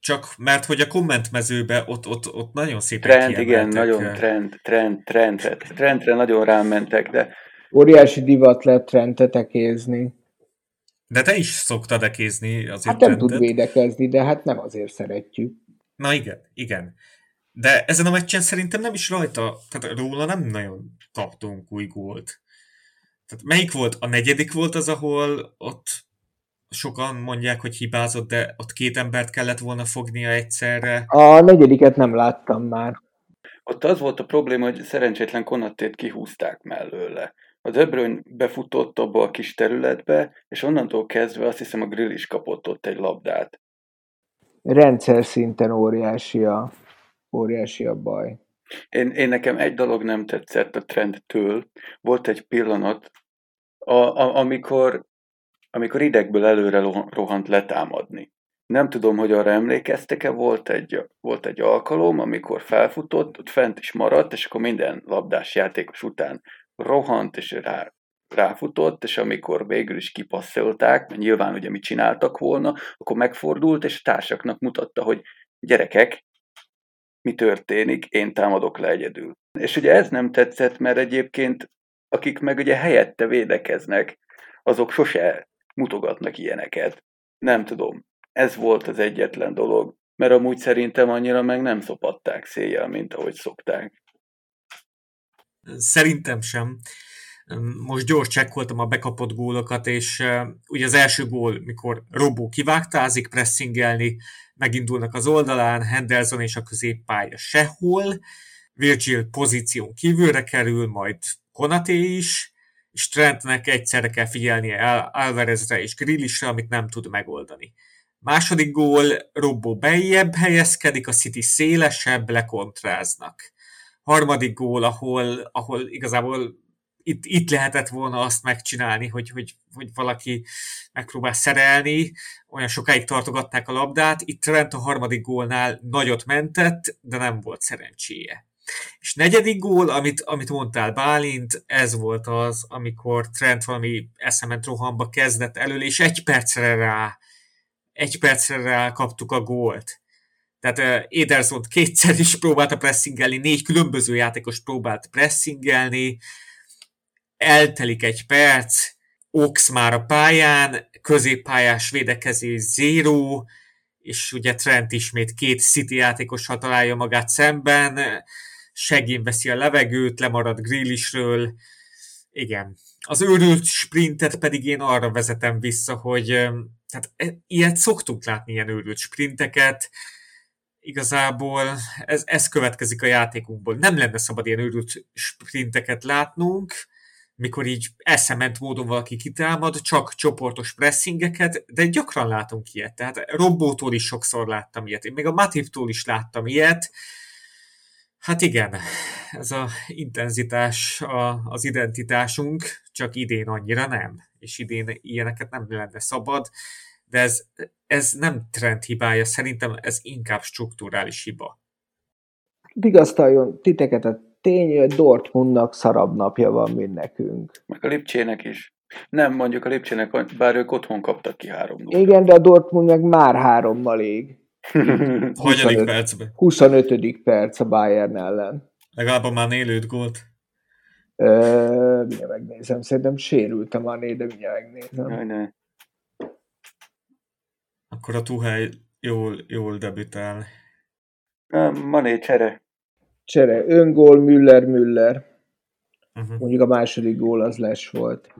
[SPEAKER 1] Csak mert hogy a kommentmezőbe ott, ott, ott nagyon szépen
[SPEAKER 3] Trend, igen, nagyon trend, trend, trend, trendre nagyon rámentek, de...
[SPEAKER 2] Óriási divat lett trendet ekézni.
[SPEAKER 1] De te is szoktad ekézni azért
[SPEAKER 2] Hát nem tud védekezni, de hát nem azért szeretjük.
[SPEAKER 1] Na igen, igen. De ezen a meccsen szerintem nem is rajta, tehát róla nem nagyon kaptunk új gólt. Tehát melyik volt? A negyedik volt az, ahol ott sokan mondják, hogy hibázott, de ott két embert kellett volna fognia egyszerre.
[SPEAKER 2] A negyediket nem láttam már.
[SPEAKER 3] Ott az volt a probléma, hogy szerencsétlen Konattét kihúzták mellőle. A De Bruyne befutott abba a kis területbe, és onnantól kezdve azt hiszem a Grill is kapott ott egy labdát.
[SPEAKER 2] Rendszer szinten óriási a, óriási a baj.
[SPEAKER 3] Én, én nekem egy dolog nem tetszett a trendtől. Volt egy pillanat, a, a, amikor, amikor idegből előre rohant letámadni. Nem tudom, hogy arra emlékeztek-e, volt egy, volt egy alkalom, amikor felfutott, ott fent is maradt, és akkor minden labdás játékos után rohant, és rá, ráfutott, és amikor végül is kipasszolták, mert nyilván ugye mit csináltak volna, akkor megfordult, és a társaknak mutatta, hogy gyerekek, mi történik, én támadok le egyedül. És ugye ez nem tetszett, mert egyébként akik meg ugye helyette védekeznek, azok sose mutogatnak ilyeneket. Nem tudom. Ez volt az egyetlen dolog, mert amúgy szerintem annyira meg nem szopatták széjjel, mint ahogy szokták.
[SPEAKER 1] Szerintem sem. Most gyors csekkoltam a bekapott gólokat, és ugye az első gól, mikor Robó kivágtázik pressingelni, megindulnak az oldalán, Henderson és a középpálya sehol, Virgil pozíción kívülre kerül, majd Konaté is, és Trentnek egyszerre kell figyelnie Alvarezre és Grillisre, amit nem tud megoldani. Második gól, Robbo bejjebb helyezkedik, a City szélesebb, lekontráznak. Harmadik gól, ahol, ahol igazából itt, itt lehetett volna azt megcsinálni, hogy, hogy, hogy valaki megpróbál szerelni, olyan sokáig tartogatták a labdát, itt Trent a harmadik gólnál nagyot mentett, de nem volt szerencséje. És negyedik gól, amit, amit mondtál Bálint, ez volt az, amikor Trent valami eszement rohamba kezdett elől, és egy percre rá, egy percre rá kaptuk a gólt. Tehát Ederson kétszer is próbálta pressingelni, négy különböző játékos próbált pressingelni, eltelik egy perc, Ox már a pályán, középpályás védekezés zéró, és ugye Trent ismét két City játékossal találja magát szemben, segén veszi a levegőt, lemarad Grillisről. Igen. Az őrült sprintet pedig én arra vezetem vissza, hogy tehát e, ilyet szoktunk látni, ilyen őrült sprinteket, igazából ez, ez következik a játékunkból. Nem lenne szabad ilyen őrült sprinteket látnunk, mikor így eszement módon valaki kitámad, csak csoportos pressingeket, de gyakran látunk ilyet. Tehát Robbótól is sokszor láttam ilyet. Én még a Matívtól is láttam ilyet, Hát igen, ez a intenzitás a, az identitásunk, csak idén annyira nem. És idén ilyeneket nem lenne szabad, de ez, ez nem trend hibája, szerintem ez inkább strukturális hiba.
[SPEAKER 2] Vigasztaljon titeket a tény, hogy Dortmundnak szarabb napja van, mint nekünk.
[SPEAKER 3] Meg a Lipcsének is. Nem, mondjuk a Lipcsének, bár ők otthon kaptak ki három
[SPEAKER 2] Igen, de a Dortmund meg már hárommal ég.
[SPEAKER 1] Hanyadik percben?
[SPEAKER 2] 25. perc a Bayern ellen.
[SPEAKER 1] Legalább a Mané lőtt gólt.
[SPEAKER 2] Ö, mindjárt megnézem. Szerintem sérült a Mané, de mindjárt megnézem.
[SPEAKER 3] Jaj, ne.
[SPEAKER 1] Akkor a Tuhely jól, jól debütál.
[SPEAKER 3] Mané csere.
[SPEAKER 2] Csere. Öngól, Müller, Müller. Uh-huh. Mondjuk a második gól az les volt.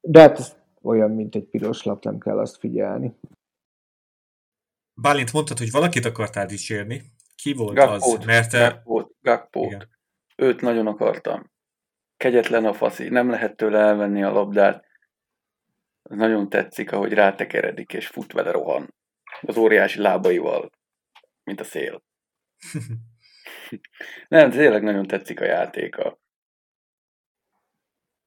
[SPEAKER 2] De hát olyan, mint egy piros lap, nem kell azt figyelni.
[SPEAKER 1] Bálint mondtad, hogy valakit akartál dicsérni. Ki volt
[SPEAKER 3] Gakpót,
[SPEAKER 1] az?
[SPEAKER 3] Mert Gakpót, Gakpót. Őt nagyon akartam. Kegyetlen a faszi, nem lehet tőle elvenni a labdát. Nagyon tetszik, ahogy rátekeredik, és fut vele rohan. Az óriási lábaival, mint a szél. Nem, tényleg nagyon tetszik a játéka.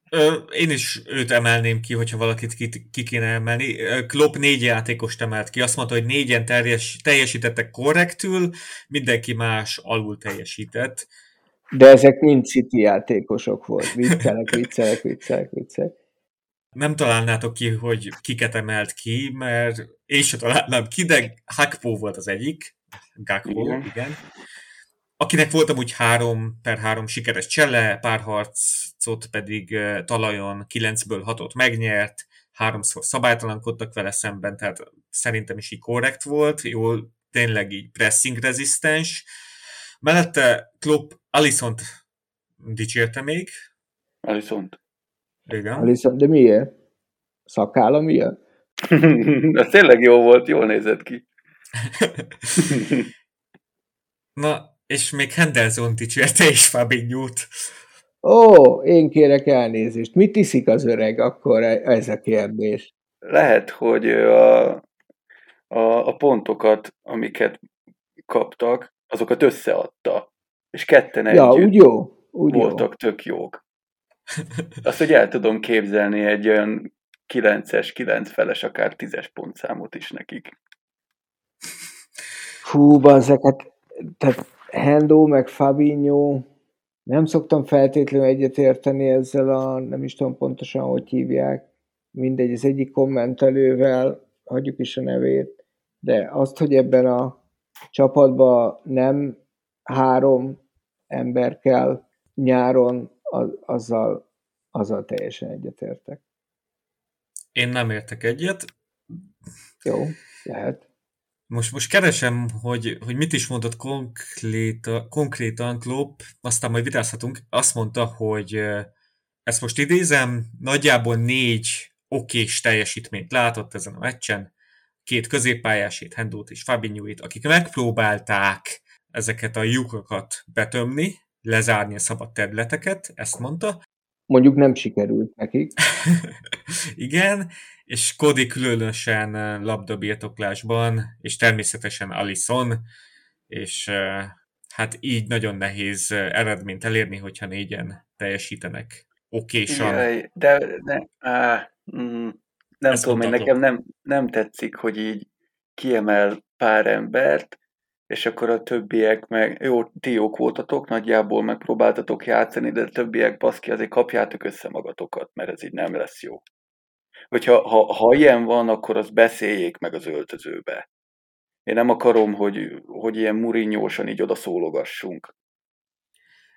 [SPEAKER 1] Ö, én is őt emelném ki, hogyha valakit ki, ki kéne emelni. Klopp négy játékost emelt ki. Azt mondta, hogy négyen teljes, teljesítettek korrektül, mindenki más alul teljesített.
[SPEAKER 2] De ezek mind City játékosok volt. Viccelek, viccelek, viccelek, viccelek.
[SPEAKER 1] Nem találnátok ki, hogy kiket emelt ki, mert én sem találnám ki, de Hakpo volt az egyik. Gakpo, igen. igen akinek volt amúgy három per három sikeres csele, párharcot pedig talajon 9-ből 6-ot megnyert, háromszor szabálytalankodtak vele szemben, tehát szerintem is így korrekt volt, jól tényleg így pressing rezisztens. Mellette Klopp Alisont dicsérte még.
[SPEAKER 3] Alisont.
[SPEAKER 1] Igen.
[SPEAKER 2] De miért? Szakála miért?
[SPEAKER 3] Ez tényleg jó volt, jól nézett ki.
[SPEAKER 1] Na, és még Henderson dicsérte is Fabinho-t.
[SPEAKER 2] Ó, én kérek elnézést. Mit iszik az öreg akkor e- ez a kérdés?
[SPEAKER 3] Lehet, hogy a, a, a pontokat, amiket kaptak, azokat összeadta. És ketten
[SPEAKER 2] ja, együtt úgy jó, úgy
[SPEAKER 3] voltak
[SPEAKER 2] jó.
[SPEAKER 3] tök jók. Azt, hogy el tudom képzelni egy olyan 9-es, 9 feles, akár 10-es pontszámot is nekik.
[SPEAKER 2] Fú, ezeket, tehát Hendo meg Fabinho, nem szoktam feltétlenül egyetérteni ezzel a, nem is tudom pontosan, hogy hívják, mindegy, az egyik kommentelővel, hagyjuk is a nevét, de azt, hogy ebben a csapatban nem három ember kell nyáron, az, azzal, azzal teljesen egyetértek.
[SPEAKER 1] Én nem értek egyet.
[SPEAKER 2] Jó, lehet.
[SPEAKER 1] Most, most keresem, hogy, hogy mit is mondott konkréta, konkrétan Klopp, aztán majd vitázhatunk. Azt mondta, hogy ezt most idézem, nagyjából négy okés teljesítményt látott ezen a meccsen, két középpályásét, Hendót és Fabinhoit, akik megpróbálták ezeket a lyukokat betömni, lezárni a szabad területeket, ezt mondta.
[SPEAKER 2] Mondjuk nem sikerült nekik.
[SPEAKER 1] Igen, és Cody különösen labdabirtoklásban, és természetesen Alison, és hát így nagyon nehéz eredményt elérni, hogyha négyen teljesítenek okésan.
[SPEAKER 3] Jaj, de ne, á, mm, nem Ezt tudom, én nekem nem, nem tetszik, hogy így kiemel pár embert, és akkor a többiek meg, jó, ti jók voltatok, nagyjából megpróbáltatok játszani, de a többiek baszki, azért kapjátok össze magatokat, mert ez így nem lesz jó hogyha ha, ha ilyen van, akkor azt beszéljék meg az öltözőbe. Én nem akarom, hogy, hogy ilyen murinyósan így odaszólogassunk.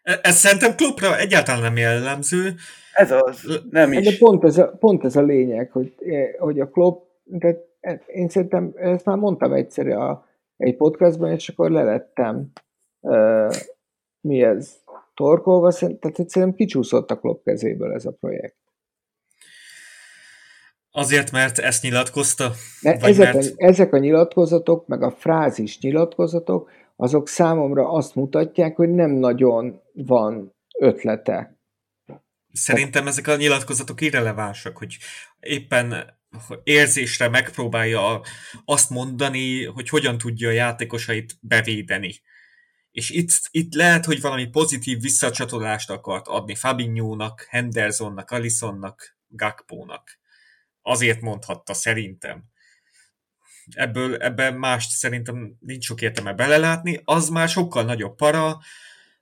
[SPEAKER 1] E, ez szerintem klubra egyáltalán nem jellemző.
[SPEAKER 3] Ez az, nem is.
[SPEAKER 2] De pont ez a, pont ez a lényeg, hogy, hogy a klub, de én szerintem, ezt már mondtam egyszer a, egy podcastban, és akkor lelettem. Uh, mi ez? Torkolva, tehát egyszerűen kicsúszott a klub kezéből ez a projekt.
[SPEAKER 1] Azért, mert ezt nyilatkozta?
[SPEAKER 2] Mert ezek, mert... A, ezek a nyilatkozatok, meg a frázis nyilatkozatok, azok számomra azt mutatják, hogy nem nagyon van ötlete.
[SPEAKER 1] Szerintem ezek a nyilatkozatok irrelevánsak, hogy éppen érzésre megpróbálja azt mondani, hogy hogyan tudja a játékosait bevédeni. És itt, itt lehet, hogy valami pozitív visszacsatolást akart adni Fabinho-nak, Hendersonnak, Alisonnak, Gakpónak azért mondhatta szerintem. Ebből, ebben mást szerintem nincs sok értelme belelátni, az már sokkal nagyobb para,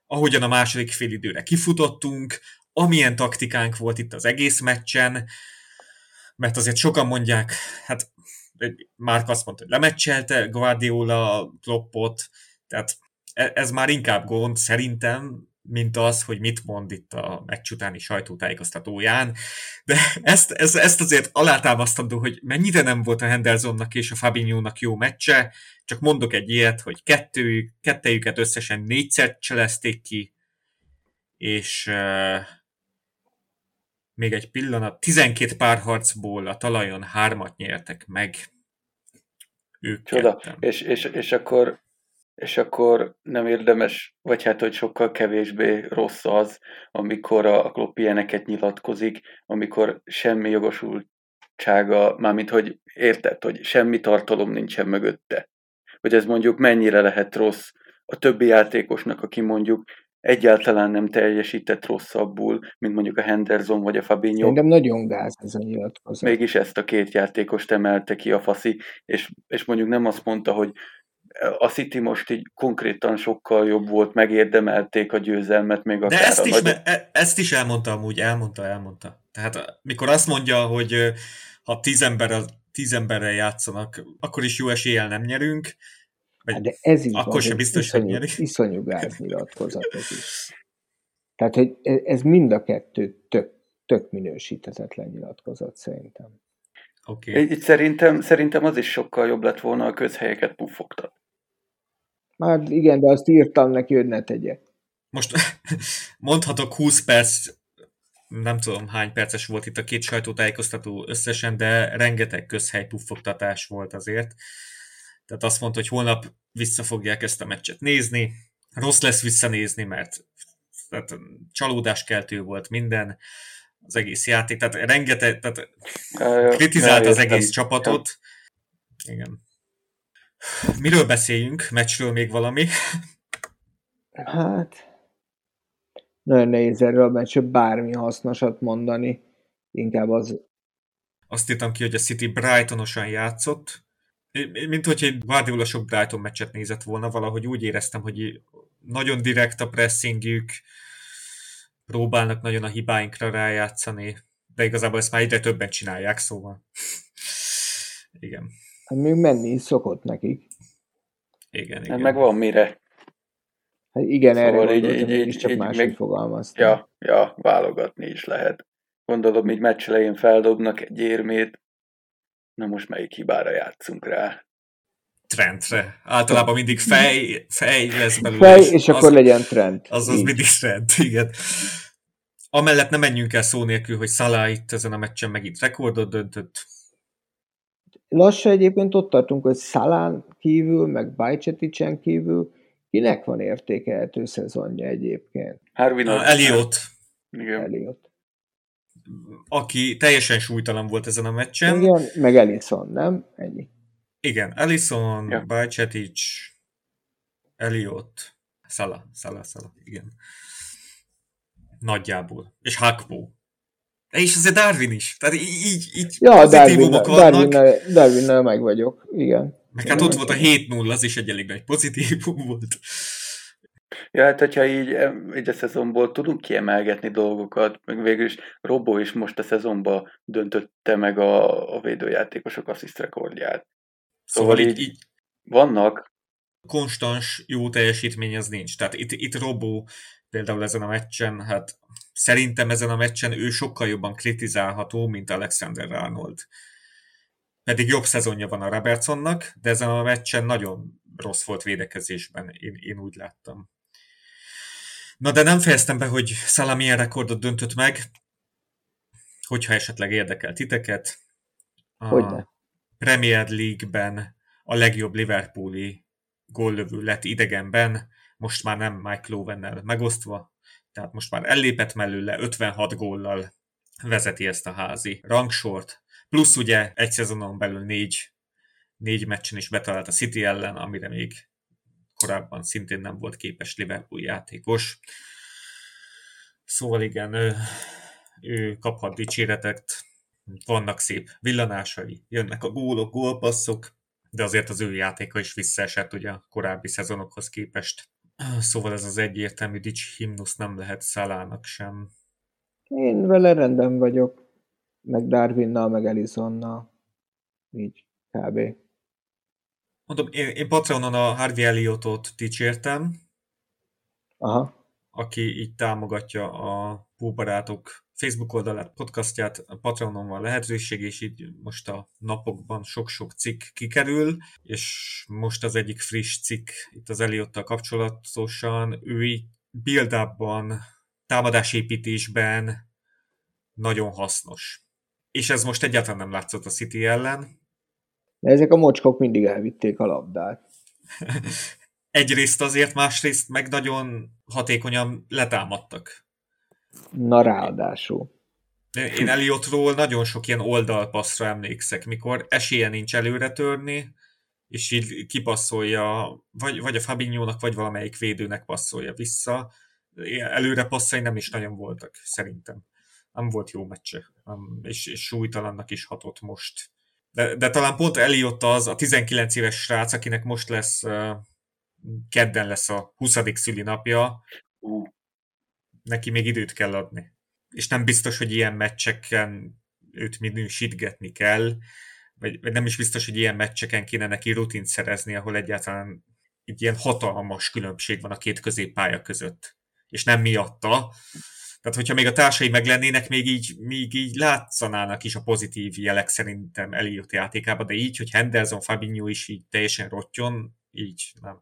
[SPEAKER 1] ahogyan a második félidőre kifutottunk, amilyen taktikánk volt itt az egész meccsen, mert azért sokan mondják, hát Márk azt mondta, hogy lemeccselte Guardiola Kloppot, tehát e, ez már inkább gond szerintem, mint az, hogy mit mond itt a meccs utáni sajtótájékoztatóján. De ezt, ezt, ezt azért alátámasztandó, hogy mennyire nem volt a Hendersonnak és a Fabinho-nak jó meccse, csak mondok egy ilyet, hogy kettő, kettejüket összesen négyszer cselezték ki, és még egy pillanat, 12 párharcból a talajon hármat nyertek meg. Ők
[SPEAKER 3] Csoda. És, és, és akkor és akkor nem érdemes, vagy hát, hogy sokkal kevésbé rossz az, amikor a Klopp ilyeneket nyilatkozik, amikor semmi jogosultsága, mármint, hogy érted, hogy semmi tartalom nincsen mögötte. Hogy ez mondjuk mennyire lehet rossz a többi játékosnak, aki mondjuk egyáltalán nem teljesített rosszabbul, mint mondjuk a Henderson vagy a Fabinho.
[SPEAKER 2] Szerintem nagyon gáz ez a nyilatkozat.
[SPEAKER 3] Mégis ezt a két játékost emelte ki a faszi, és, és mondjuk nem azt mondta, hogy a City most így konkrétan sokkal jobb volt, megérdemelték a győzelmet, még akár
[SPEAKER 1] De ezt
[SPEAKER 3] a
[SPEAKER 1] is,
[SPEAKER 3] nagy...
[SPEAKER 1] me- e- ezt is elmondta amúgy, elmondta, elmondta. Tehát mikor azt mondja, hogy ha tíz, ember, tíz emberrel játszanak, akkor is jó eséllyel nem nyerünk,
[SPEAKER 2] Hát de ez így
[SPEAKER 1] akkor
[SPEAKER 2] van,
[SPEAKER 1] sem biztos, hogy
[SPEAKER 2] iszonyú,
[SPEAKER 1] nyeri.
[SPEAKER 2] iszonyú gáz nyilatkozat ez is. Tehát, hogy e- ez mind a kettő tök, tök minősíthetetlen nyilatkozat szerintem.
[SPEAKER 1] Oké. Okay.
[SPEAKER 3] Szerintem, szerintem az is sokkal jobb lett volna, a közhelyeket puffogtat.
[SPEAKER 2] Már igen, de azt írtam neki, hogy ne tegye.
[SPEAKER 1] Most mondhatok 20 perc, nem tudom hány perces volt itt a két sajtótájékoztató összesen, de rengeteg közhely puffogtatás volt azért. Tehát azt mondta, hogy holnap vissza fogják ezt a meccset nézni. Rossz lesz visszanézni, mert tehát csalódáskeltő volt minden, az egész játék, tehát rengeteg, tehát kritizált az egész csapatot. Igen. Miről beszéljünk? Meccsről még valami?
[SPEAKER 2] Hát, nagyon nehéz erről a meccsről bármi hasznosat mondani. Inkább az,
[SPEAKER 1] Azt írtam ki, hogy a City Brightonosan játszott, mint hogy egy Guardiola sok Brighton meccset nézett volna, valahogy úgy éreztem, hogy nagyon direkt a pressingjük, próbálnak nagyon a hibáinkra rájátszani, de igazából ezt már egyre többen csinálják, szóval. Igen.
[SPEAKER 2] hát még menni is szokott nekik.
[SPEAKER 1] Igen,
[SPEAKER 3] Hát
[SPEAKER 1] igen.
[SPEAKER 3] meg van mire.
[SPEAKER 2] Hát igen,
[SPEAKER 3] Szóval
[SPEAKER 2] erre
[SPEAKER 3] így-
[SPEAKER 2] gondoltam,
[SPEAKER 3] így- így-
[SPEAKER 2] csak
[SPEAKER 3] így
[SPEAKER 2] máshogy fogalmaztam.
[SPEAKER 3] Ja, ja, válogatni is lehet. Gondolom, így meccs elején feldobnak egy érmét, na most melyik hibára játszunk rá.
[SPEAKER 1] Trentre. Általában mindig fej, fej lesz belőle.
[SPEAKER 2] Fej, és akkor
[SPEAKER 1] az,
[SPEAKER 2] legyen trend.
[SPEAKER 1] Az az
[SPEAKER 2] Így.
[SPEAKER 1] mindig trend, igen. Amellett nem menjünk el szó nélkül, hogy Salah itt ezen a meccsen megint rekordot döntött.
[SPEAKER 2] Lassan egyébként ott tartunk, hogy Szalán kívül, meg Bajcseticsen kívül, kinek van értékelhető szezonja egyébként?
[SPEAKER 3] Harvey
[SPEAKER 1] Na, Eliott,
[SPEAKER 3] Igen.
[SPEAKER 2] Eliott.
[SPEAKER 1] Aki teljesen súlytalan volt ezen a meccsen.
[SPEAKER 2] Igen, meg Ellison, nem? Ennyi.
[SPEAKER 1] Igen, Ellison,
[SPEAKER 3] Ja.
[SPEAKER 1] Bajcetic, Eliott, Salah, Salah, Salah, igen. Nagyjából. És Hakpo. És azért Darwin is. Tehát így, így,
[SPEAKER 2] Ja, Darwin,
[SPEAKER 1] pozitívumok vannak.
[SPEAKER 2] Darwin, Darwin, meg vagyok, igen.
[SPEAKER 1] Meg hát ott volt a 7-0, az is egy elég nagy pozitívum volt.
[SPEAKER 3] Ja, hát hogyha így, így a szezonból tudunk kiemelgetni dolgokat, meg végül is Robbo is most a szezonban döntötte meg a, a védőjátékosok assziszt rekordját.
[SPEAKER 1] Szóval,
[SPEAKER 3] Szóval
[SPEAKER 1] így-
[SPEAKER 3] így Vannak,
[SPEAKER 1] konstans jó teljesítmény az nincs. Tehát itt, itt Robó például ezen a meccsen, hát szerintem ezen a meccsen ő sokkal jobban kritizálható, mint Alexander Arnold. Pedig jobb szezonja van a Robertsonnak, de ezen a meccsen nagyon rossz volt védekezésben, én, én úgy láttam. Na de nem fejeztem be, hogy Salah milyen rekordot döntött meg, hogyha esetleg érdekel titeket. A
[SPEAKER 2] Hogyne.
[SPEAKER 1] Premier League-ben a legjobb Liverpooli góllövő lett idegenben, most már nem Mike Lowennel megosztva, tehát most már ellépett mellőle 56 góllal vezeti ezt a házi rangsort, plusz ugye egy szezonon belül négy, négy meccsen is betalált a City ellen, amire még korábban szintén nem volt képes Liverpool játékos. Szóval igen, ő, ő kaphat dicséretet, vannak szép villanásai, jönnek a gólok, gólpasszok, de azért az ő játéka is visszaesett ugye a korábbi szezonokhoz képest. Szóval ez az egyértelmű dics himnusz nem lehet Szalának sem.
[SPEAKER 2] Én vele rendben vagyok, meg Darwinnal, meg Ellisonnal. Így, kb.
[SPEAKER 1] Mondom, én, én Patreonon a Harvey Elliotot dicsértem,
[SPEAKER 2] Aha.
[SPEAKER 1] aki így támogatja a Póbarátok Facebook oldalát, podcastját, a Patreonon van lehetőség, és így most a napokban sok-sok cikk kikerül, és most az egyik friss cikk itt az Eliottal kapcsolatosan, ő így build támadásépítésben nagyon hasznos. És ez most egyáltalán nem látszott a City ellen.
[SPEAKER 2] De ezek a mocskok mindig elvitték a labdát.
[SPEAKER 1] Egyrészt azért, másrészt meg nagyon hatékonyan letámadtak.
[SPEAKER 2] Na ráadásul.
[SPEAKER 1] Én Eliotról nagyon sok ilyen oldalpasszra emlékszek, mikor esélye nincs előre törni, és így kipasszolja, vagy, vagy a Fabinho-nak, vagy valamelyik védőnek passzolja vissza. Előre passzai nem is nagyon voltak, szerintem. Nem volt jó meccse, és, és súlytalannak is hatott most. De, de talán pont Eliott az, a 19 éves srác, akinek most lesz, kedden lesz a 20. szülinapja, uh. neki még időt kell adni. És nem biztos, hogy ilyen meccseken őt minősítgetni kell, vagy, vagy nem is biztos, hogy ilyen meccseken kéne neki rutint szerezni, ahol egyáltalán egy ilyen hatalmas különbség van a két középpálya között. És nem miatta. Tehát, hogyha még a társai meglennének, még így, még így látszanának is a pozitív jelek szerintem Eliott játékában, de így, hogy Henderson, Fabinho is így teljesen rottyon, így nem.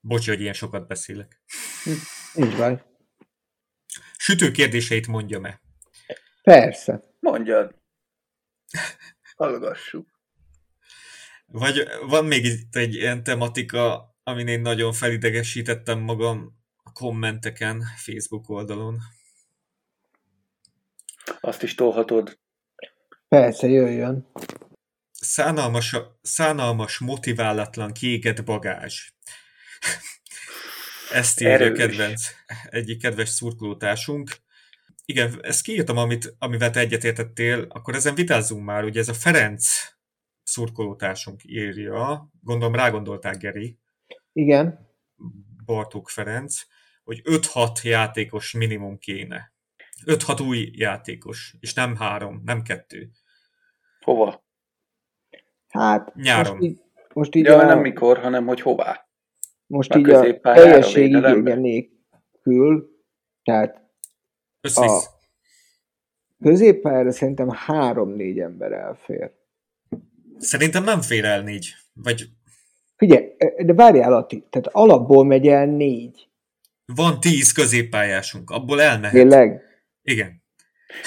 [SPEAKER 1] Bocsi, hogy ilyen sokat beszélek.
[SPEAKER 2] Így van.
[SPEAKER 1] Sütő kérdéseit mondja-e?
[SPEAKER 2] Persze.
[SPEAKER 3] Mondjad. Hallgassuk.
[SPEAKER 1] Vagy van még itt egy ilyen tematika, amin én nagyon felidegesítettem magam a kommenteken, Facebook oldalon.
[SPEAKER 3] Azt is tolhatod.
[SPEAKER 2] Persze, jöjjön.
[SPEAKER 1] Szánalmas, szánalmas motiválatlan kiégett bagázs. Ezt írja Erős. kedvenc, egyik kedves szurkolótársunk. Igen, ezt kiírtam, amit, amivel te egyetértettél, akkor ezen vitázzunk már, ugye ez a Ferenc szurkolótársunk írja, gondolom rágondoltál, Geri.
[SPEAKER 2] Igen.
[SPEAKER 1] Bartók Ferenc, hogy 5-6 játékos minimum kéne. 5-6 új játékos, és nem három, nem kettő.
[SPEAKER 3] Hova?
[SPEAKER 2] Hát,
[SPEAKER 1] Nyáron. Most így,
[SPEAKER 3] most így ja, a... nem mikor, hanem hogy hová.
[SPEAKER 2] Most a így a teljesség igénye nélkül, tehát
[SPEAKER 1] Összvisz. A
[SPEAKER 2] középpályára szerintem három-négy ember elfér.
[SPEAKER 1] Szerintem nem fér el négy. Vagy...
[SPEAKER 2] Figyelj, de várjál Ati, tehát alapból megy el négy.
[SPEAKER 1] Van tíz középpályásunk, abból elmehet.
[SPEAKER 2] Tényleg?
[SPEAKER 1] Igen.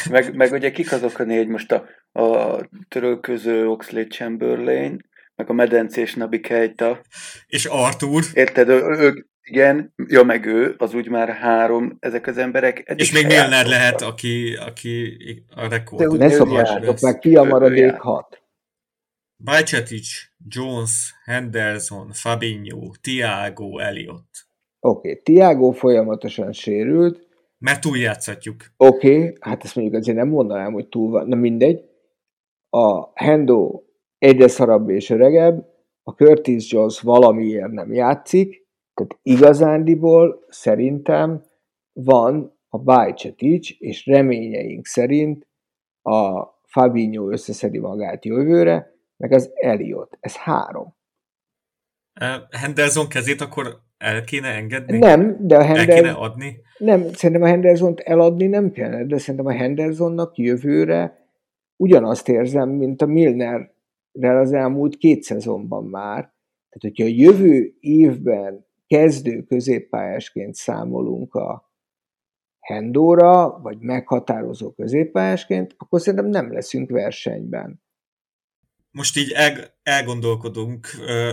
[SPEAKER 3] Meg, meg ugye kik azok a négy most a, a törölköző Oxlade Chamberlain, meg a medencés Nabi Keita.
[SPEAKER 1] És Arthur.
[SPEAKER 3] Érted, ők, igen, ja, meg ő, az úgy már három, ezek az emberek.
[SPEAKER 1] És még Milner lehet, aki, aki a rekord.
[SPEAKER 2] Ne szokassatok meg, ki a maradék hat.
[SPEAKER 1] Bajcetic, Jones, Henderson, Fabinho, Tiago, Elliot.
[SPEAKER 2] Oké, okay. Tiago folyamatosan sérült.
[SPEAKER 1] Mert túljátszatjuk.
[SPEAKER 2] Oké, okay. hát ezt mondjuk azért nem mondanám, hogy túl van. Na mindegy. A Hendo egyre szarabb és öregebb, a Curtis Jones valamiért nem játszik, tehát igazándiból szerintem van a Bajcetic, és reményeink szerint a Fabinho összeszedi magát jövőre, meg az Eliot. Ez három.
[SPEAKER 1] Henderson kezét akkor el kéne engedni?
[SPEAKER 2] Nem, de a
[SPEAKER 1] Henderson... El kéne adni?
[SPEAKER 2] Nem, szerintem a Hendersont eladni nem kellene, de szerintem a Hendersonnak jövőre ugyanazt érzem, mint a Milnerrel az elmúlt két szezonban már. Tehát, hogyha a jövő évben kezdő középpályásként számolunk a Hendóra, vagy meghatározó középpályásként, akkor szerintem nem leszünk versenyben.
[SPEAKER 1] Most így el, elgondolkodunk,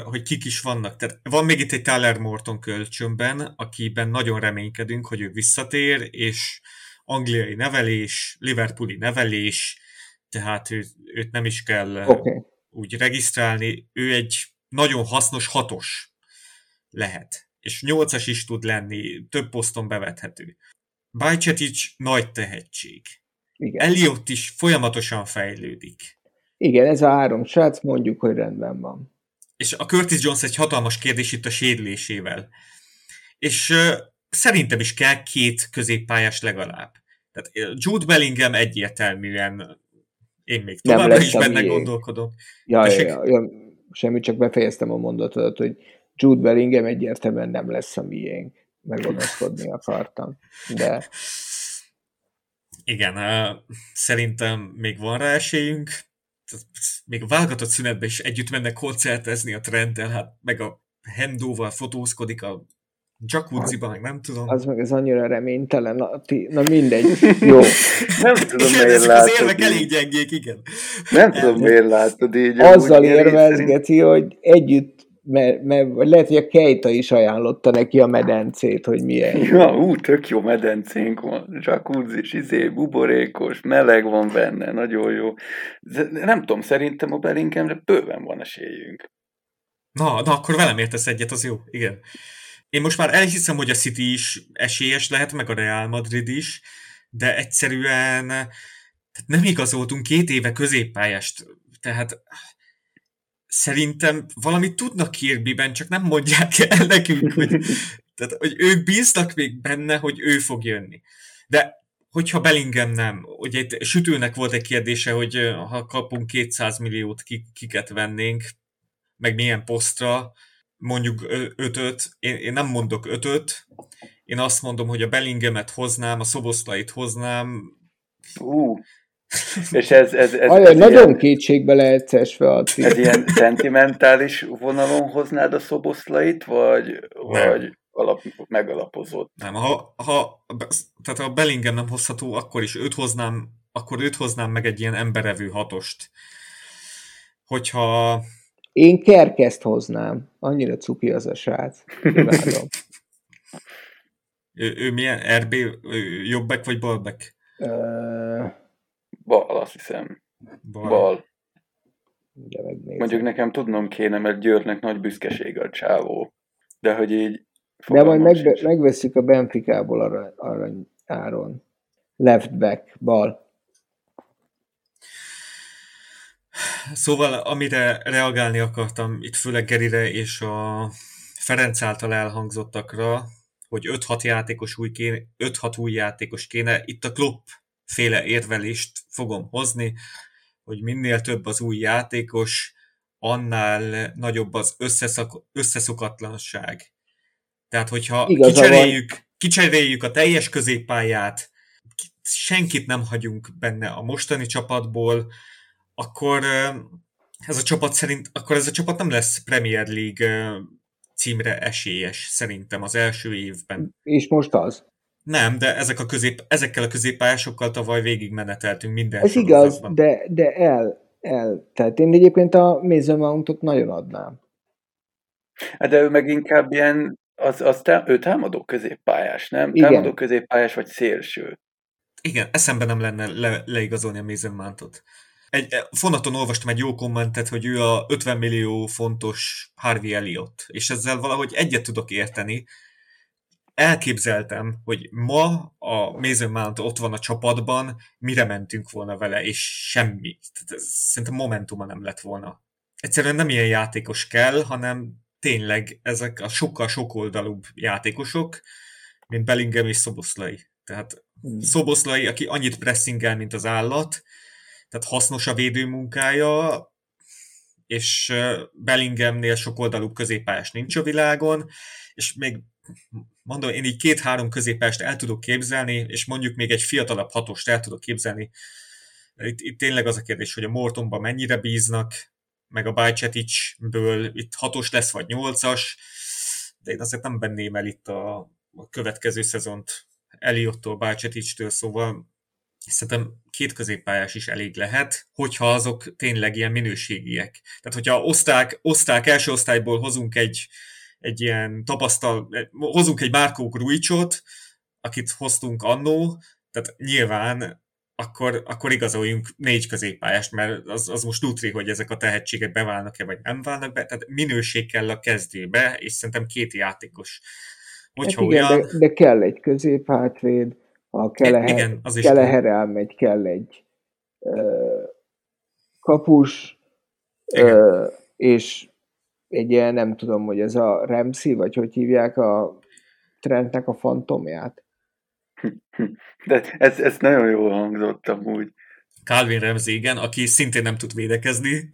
[SPEAKER 1] hogy kik is vannak. Tehát van még itt egy Tyler Morton kölcsönben, akiben nagyon reménykedünk, hogy ő visszatér, és angliai nevelés, Liverpooli nevelés, tehát ő, őt nem is kell okay. úgy regisztrálni. Ő egy nagyon hasznos hatos lehet és nyolcas is tud lenni, több poszton bevethető. Bajcetic nagy tehetség. Igen. Elliot is folyamatosan fejlődik.
[SPEAKER 2] Igen, ez a három srác, mondjuk, hogy rendben van.
[SPEAKER 1] És a Curtis Jones egy hatalmas kérdés itt a sérülésével. És uh, szerintem is kell két középpályás legalább. Tehát Jude Bellingham egyértelműen én még továbbra is benne gondolkodom.
[SPEAKER 2] Ja, ja, ja, ja, semmi, csak befejeztem a mondatot, hogy Jude Bellingham egyértelműen nem lesz a miénk. Megonoszkodni akartam. De...
[SPEAKER 1] Igen, szerintem még van rá esélyünk. Még a válogatott szünetben is együtt mennek koncertezni a trendel, hát meg a Hendóval fotózkodik a jacuzziba, meg nem tudom.
[SPEAKER 2] Az meg ez annyira reménytelen, na, ti, na mindegy, jó.
[SPEAKER 3] nem tudom, igen, miért látod.
[SPEAKER 1] Az érvek elég gyengék, igen.
[SPEAKER 3] Nem tudom, miért látod így.
[SPEAKER 2] Azzal érvezgeti, hogy együtt mert, mert lehet, hogy a Keita is ajánlotta neki a medencét, hogy milyen.
[SPEAKER 3] Ja, ú, tök jó medencénk van, jacuzzi, izé, buborékos, meleg van benne, nagyon jó. De nem tudom, szerintem a Bellinghamre bőven van esélyünk.
[SPEAKER 1] Na, na, akkor velem értesz egyet, az jó, igen. Én most már elhiszem, hogy a City is esélyes lehet, meg a Real Madrid is, de egyszerűen nem igazoltunk két éve középpályást, tehát szerintem valamit tudnak Kirbyben, csak nem mondják el nekünk, hogy, tehát, hogy ők bíznak még benne, hogy ő fog jönni. De hogyha Bellingham nem, ugye itt sütőnek volt egy kérdése, hogy ha kapunk 200 milliót, kiket vennénk, meg milyen posztra, mondjuk ötöt, én, én nem mondok ötöt, én azt mondom, hogy a Bellinghamet hoznám, a Szoboszlait hoznám.
[SPEAKER 3] Uh, és ez, ez, ez,
[SPEAKER 2] Ajaj, ez nagyon ilyen, kétségbe lehet esve a
[SPEAKER 3] Ez ilyen szentimentális vonalon hoznád a Szoboszlait, vagy, vagy alap, megalapozott?
[SPEAKER 1] Nem, ha, ha, tehát ha Bellingham nem hozható, akkor is őt hoznám, akkor őt hoznám meg egy ilyen emberevő hatost. Hogyha
[SPEAKER 2] én Kerkeszt hoznám. Annyira cuki az a srác.
[SPEAKER 1] Ő, ő milyen? RB jobbek vagy balbek? Uh...
[SPEAKER 3] Bal, azt hiszem. Bal. Bal. Mondjuk nekem tudnom kéne, mert Győrnek nagy büszkesége a csávó. De hogy így...
[SPEAKER 2] De majd megbe, megveszük a Benficából arra, arany áron. Left back, bal.
[SPEAKER 1] Szóval, amire reagálni akartam, itt főleg Gerire és a Ferenc által elhangzottakra, hogy 5-6 játékos új, kéne, 5-6 új játékos kéne, itt a Klopp féle érvelést fogom hozni, hogy minél több az új játékos, annál nagyobb az összeszak, összeszokatlanság. Tehát, hogyha kicseréljük, kicseréljük a teljes középpályát, senkit nem hagyunk benne a mostani csapatból, akkor ez a csapat szerint, akkor ez a csapat nem lesz Premier League címre esélyes szerintem az első évben.
[SPEAKER 2] És most az?
[SPEAKER 1] Nem, de ezek a közép, ezekkel a középpályásokkal tavaly végigmeneteltünk minden
[SPEAKER 2] Ez igaz, de, de el, el. Tehát én egyébként a Mason Mountot nagyon adnám.
[SPEAKER 3] Hát de ő meg inkább ilyen, az, az tá, ő támadó középpályás, nem? Igen. Támadó középpályás vagy szélső.
[SPEAKER 1] Igen, eszembe nem lenne le, leigazolni a Mason Mountot. Egy, e, fonaton olvastam egy jó kommentet, hogy ő a 50 millió fontos Harvey Elliot, és ezzel valahogy egyet tudok érteni. Elképzeltem, hogy ma a Mason Mount ott van a csapatban, mire mentünk volna vele, és semmi. Tehát szerintem momentuma nem lett volna. Egyszerűen nem ilyen játékos kell, hanem tényleg ezek a sokkal sokoldalúbb játékosok, mint Bellingham és Szoboszlai. Tehát hmm. Szoboszlai, aki annyit pressingel, mint az állat, tehát hasznos a védőmunkája, és Bellinghamnél oldalú középpályás nincs a világon, és még mondom, én így két-három középpályást el tudok képzelni, és mondjuk még egy fiatalabb hatost el tudok képzelni. Itt, itt tényleg az a kérdés, hogy a Mortonban mennyire bíznak, meg a Bajceticsből itt hatos lesz, vagy nyolcas, de én azért nem benném el itt a, a következő szezont Eliottól, Bajceticstől, szóval szerintem két középpályás is elég lehet, hogyha azok tényleg ilyen minőségiek. Tehát, hogyha oszták, oszták első osztályból hozunk egy, egy ilyen tapasztal, hozunk egy Márkó Gruicsot, akit hoztunk annó, tehát nyilván akkor, akkor igazoljunk négy középpályást, mert az, az most útri, hogy ezek a tehetségek beválnak-e, vagy nem válnak be, tehát minőség kell a kezdőbe, és szerintem két játékos.
[SPEAKER 2] Hogyha hát igen, olyan... de, de kell egy középhátvéd, a Keleher, Igen, az is Keleher elmegy, kell egy uh, kapus, uh, és egy ilyen, nem tudom, hogy ez a Remszi, vagy hogy hívják a trendnek a fantomját.
[SPEAKER 3] De ez, ez nagyon jól hangzott amúgy.
[SPEAKER 1] Calvin Ramsey, igen, aki szintén nem tud védekezni.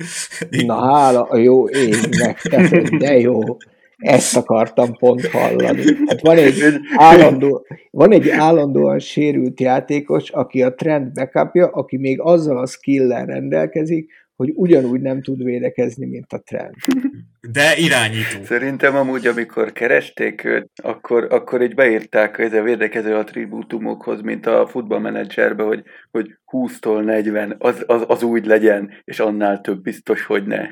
[SPEAKER 2] Na hála, jó égnek, de jó. Ezt akartam pont hallani. Hát van egy, állandó, van egy állandóan sérült játékos, aki a trend backupja, aki még azzal a skill rendelkezik, hogy ugyanúgy nem tud védekezni, mint a trend.
[SPEAKER 1] De irányító.
[SPEAKER 3] Szerintem amúgy, amikor keresték őt, akkor, akkor így beírták ez a védekező attribútumokhoz, mint a futballmenedzserbe, hogy, hogy 20-tól 40, az, az, az úgy legyen, és annál több biztos, hogy ne.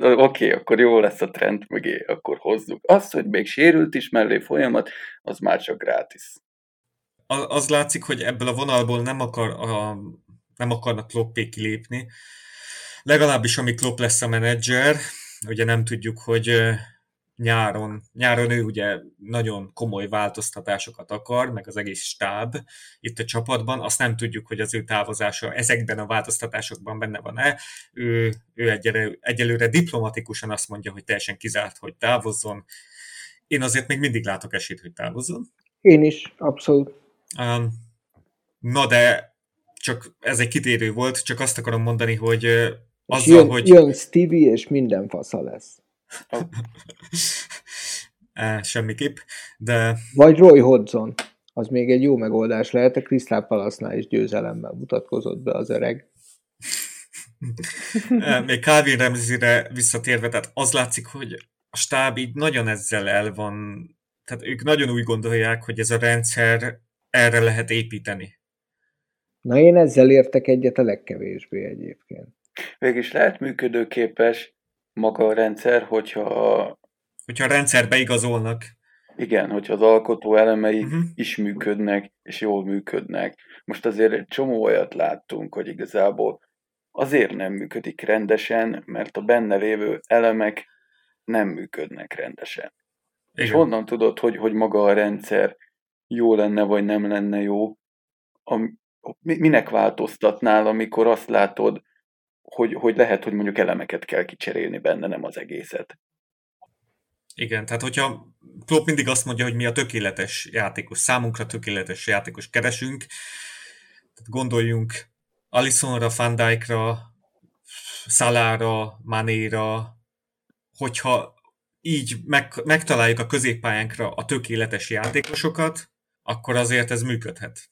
[SPEAKER 3] Oké, okay, akkor jó lesz a trend mögé, akkor hozzuk. Az, hogy még sérült is mellé folyamat, az már csak gratis.
[SPEAKER 1] Az látszik, hogy ebből a vonalból nem akar a nem akarnak Kloppé kilépni. Legalábbis, ami Klopp lesz a menedzser, ugye nem tudjuk, hogy nyáron, nyáron ő ugye nagyon komoly változtatásokat akar, meg az egész stáb itt a csapatban, azt nem tudjuk, hogy az ő távozása ezekben a változtatásokban benne van-e. Ő, ő egyelőre, egyelőre diplomatikusan azt mondja, hogy teljesen kizárt, hogy távozzon. Én azért még mindig látok esélyt, hogy távozzon.
[SPEAKER 2] Én is, abszolút. Um,
[SPEAKER 1] na de csak ez egy kitérő volt, csak azt akarom mondani, hogy
[SPEAKER 2] azzal, jön, hogy... Jön Stevie, és minden fasza lesz.
[SPEAKER 1] Semmiképp, de...
[SPEAKER 2] Vagy Roy Hodgson. Az még egy jó megoldás lehet, a Crystal Palace-nál is győzelemmel mutatkozott be az öreg.
[SPEAKER 1] még Calvin Ramsey-re visszatérve, tehát az látszik, hogy a stáb így nagyon ezzel el van, tehát ők nagyon úgy gondolják, hogy ez a rendszer erre lehet építeni.
[SPEAKER 2] Na én ezzel értek egyet a legkevésbé egyébként.
[SPEAKER 3] Végülis lehet működőképes maga a rendszer, hogyha...
[SPEAKER 1] Hogyha a rendszerbe igazolnak.
[SPEAKER 3] Igen, hogyha az alkotó elemei uh-huh. is működnek, és jól működnek. Most azért egy csomó olyat láttunk, hogy igazából azért nem működik rendesen, mert a benne lévő elemek nem működnek rendesen. Igen. És honnan tudod, hogy, hogy maga a rendszer jó lenne, vagy nem lenne jó? A, minek változtatnál, amikor azt látod, hogy, hogy lehet, hogy mondjuk elemeket kell kicserélni benne, nem az egészet.
[SPEAKER 1] Igen, tehát hogyha Klopp mindig azt mondja, hogy mi a tökéletes játékos, számunkra tökéletes játékos keresünk, tehát gondoljunk Alisonra, Van Dijkra, Szalára, Manéra, hogyha így meg, megtaláljuk a középpályánkra a tökéletes játékosokat, akkor azért ez működhet.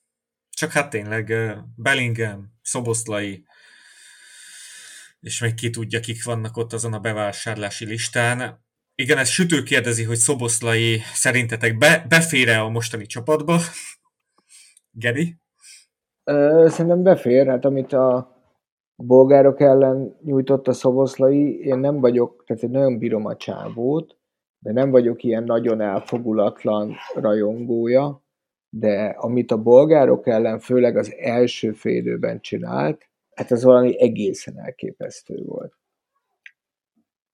[SPEAKER 1] Csak hát tényleg Bellingham, Szoboszlai, és még ki tudja, kik vannak ott azon a bevásárlási listán. Igen, ez sütő kérdezi, hogy Szoboszlai szerintetek be, befér-e a mostani csapatba? Geri?
[SPEAKER 2] Szerintem befér, hát amit a bolgárok ellen nyújtott a Szoboszlai, én nem vagyok, tehát én nagyon bírom a csávót, de nem vagyok ilyen nagyon elfogulatlan rajongója, de amit a bolgárok ellen főleg az első félőben csinált, hát az valami egészen elképesztő volt.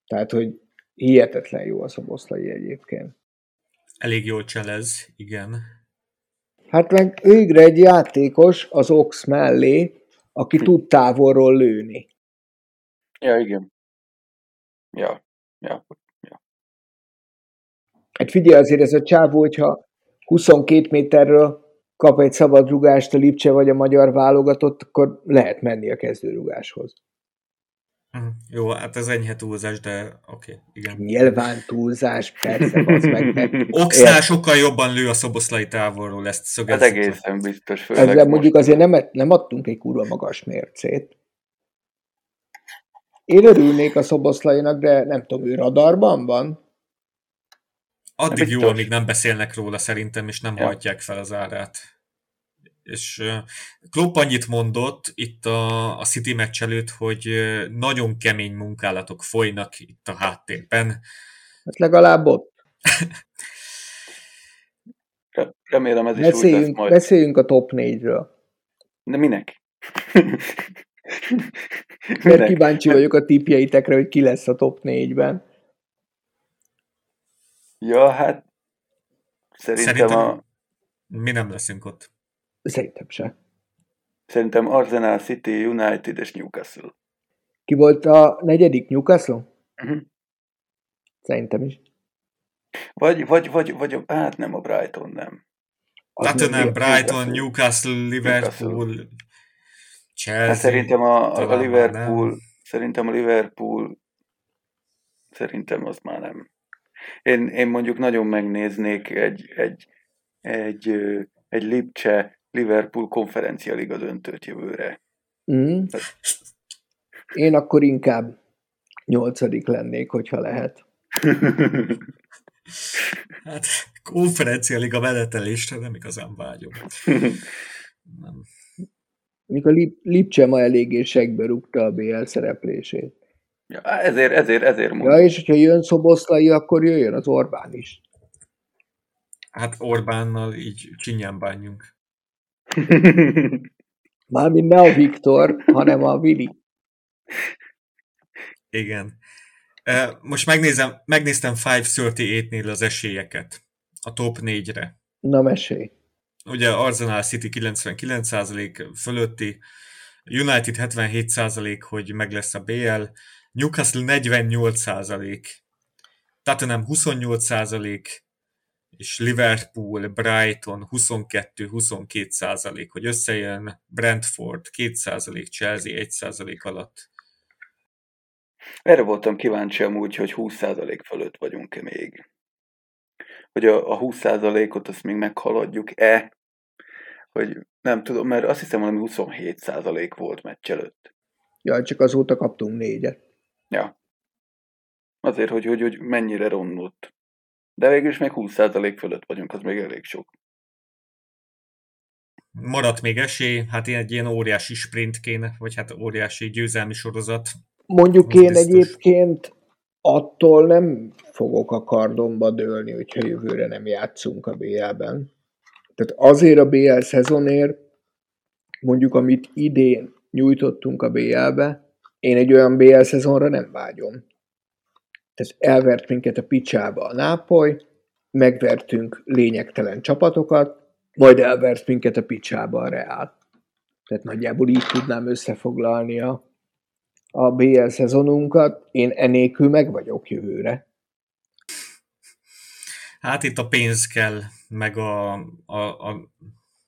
[SPEAKER 2] Tehát, hogy hihetetlen jó a szoboszlai egyébként.
[SPEAKER 1] Elég jól cselez, igen.
[SPEAKER 2] Hát meg végre egy játékos az Ox mellé, aki tud távolról lőni.
[SPEAKER 3] Ja, igen. Ja, ja, ja.
[SPEAKER 2] Hát figyelj, azért ez a csávó, hogyha 22 méterről kap egy szabad rugást a Lipcse vagy a magyar válogatott, akkor lehet menni a kezdőrugáshoz.
[SPEAKER 1] Hm, jó, hát ez enyhe túlzás, de oké, okay, igen.
[SPEAKER 2] Nyilván túlzás, persze, az meg. meg
[SPEAKER 1] Oxnál sokkal jobban lő a szoboszlai távolról, ezt
[SPEAKER 3] szögezzük. Ez egészen biztos.
[SPEAKER 2] Ezzel most. mondjuk azért nem, nem adtunk egy kurva magas mércét. Én örülnék a szoboszlainak, de nem tudom, ő radarban van?
[SPEAKER 1] Addig jó, amíg nem beszélnek róla szerintem, és nem ja. hajtják fel az árát. És Klopp annyit mondott itt a, a City meccs előtt, hogy nagyon kemény munkálatok folynak itt a háttérben.
[SPEAKER 2] Hát legalább ott.
[SPEAKER 3] Remélem ez is
[SPEAKER 2] beszéljünk,
[SPEAKER 3] úgy lesz majd.
[SPEAKER 2] Beszéljünk a top 4-ről.
[SPEAKER 3] De minek?
[SPEAKER 2] Mert kíváncsi vagyok a tipjeitekre, hogy ki lesz a top 4-ben.
[SPEAKER 3] Ja, hát szerintem, szerintem a...
[SPEAKER 1] mi nem leszünk ott.
[SPEAKER 2] Szerintem se.
[SPEAKER 3] Szerintem Arsenal, City, United és Newcastle.
[SPEAKER 2] Ki volt a negyedik Newcastle? Uh-huh. Szerintem is.
[SPEAKER 3] Vagy, vagy, vagy, vagy, hát nem a Brighton, nem.
[SPEAKER 1] Hát nem, Brighton, Newcastle, Liverpool, Newcastle. Chelsea. Hát
[SPEAKER 3] szerintem a, a Liverpool, szerintem a Liverpool, szerintem az már nem. Én, én mondjuk nagyon megnéznék egy, egy, egy, egy Lipcse Liverpool konferencia liga döntőt jövőre.
[SPEAKER 2] Mm. Én akkor inkább nyolcadik lennék, hogyha lehet.
[SPEAKER 1] hát konferencia liga menetelésre nem igazán vágyom. Nem.
[SPEAKER 2] Mikor Lip- Lipcse ma eléggé segbe rúgta a BL szereplését.
[SPEAKER 3] Ja, ezért, ezért, ezért mondom.
[SPEAKER 2] Ja, és hogyha jön Szoboszlai, akkor jöjjön az Orbán is.
[SPEAKER 1] Hát Orbánnal így csinyán bánjunk.
[SPEAKER 2] Mármint ne a Viktor, hanem a Vili.
[SPEAKER 1] Igen. Most megnézem, megnéztem 538-nél az esélyeket. A top 4-re.
[SPEAKER 2] Na mesélj.
[SPEAKER 1] Ugye Arsenal City 99% fölötti, United 77% hogy meg lesz a BL, Newcastle 48%, Tottenham 28%, és Liverpool, Brighton 22-22 százalék, hogy összejön Brentford 2 százalék, Chelsea 1 százalék alatt.
[SPEAKER 3] Erre voltam kíváncsi amúgy, hogy 20 százalék fölött vagyunk-e még. Hogy a, a 20 százalékot azt még meghaladjuk-e, hogy nem tudom, mert azt hiszem, hogy 27 százalék volt meccs előtt.
[SPEAKER 2] Ja, csak azóta kaptunk négyet.
[SPEAKER 3] Ja. Azért, hogy, hogy, hogy mennyire romlott. De végül is még 20% fölött vagyunk, az még elég sok.
[SPEAKER 1] Maradt még esély, hát egy ilyen óriási sprint kéne, vagy hát óriási győzelmi sorozat.
[SPEAKER 2] Mondjuk én biztos. egyébként attól nem fogok a kardomba dőlni, hogyha jövőre nem játszunk a BL-ben. Tehát azért a BL szezonért, mondjuk amit idén nyújtottunk a BL-be, én egy olyan BL szezonra nem vágyom. Tehát elvert minket a picsába a Nápoly, megvertünk lényegtelen csapatokat, majd elvert minket a picsába a Real. Tehát nagyjából így tudnám összefoglalni a, a BL szezonunkat. Én enélkül meg vagyok jövőre.
[SPEAKER 1] Hát itt a pénz kell, meg a, a, a,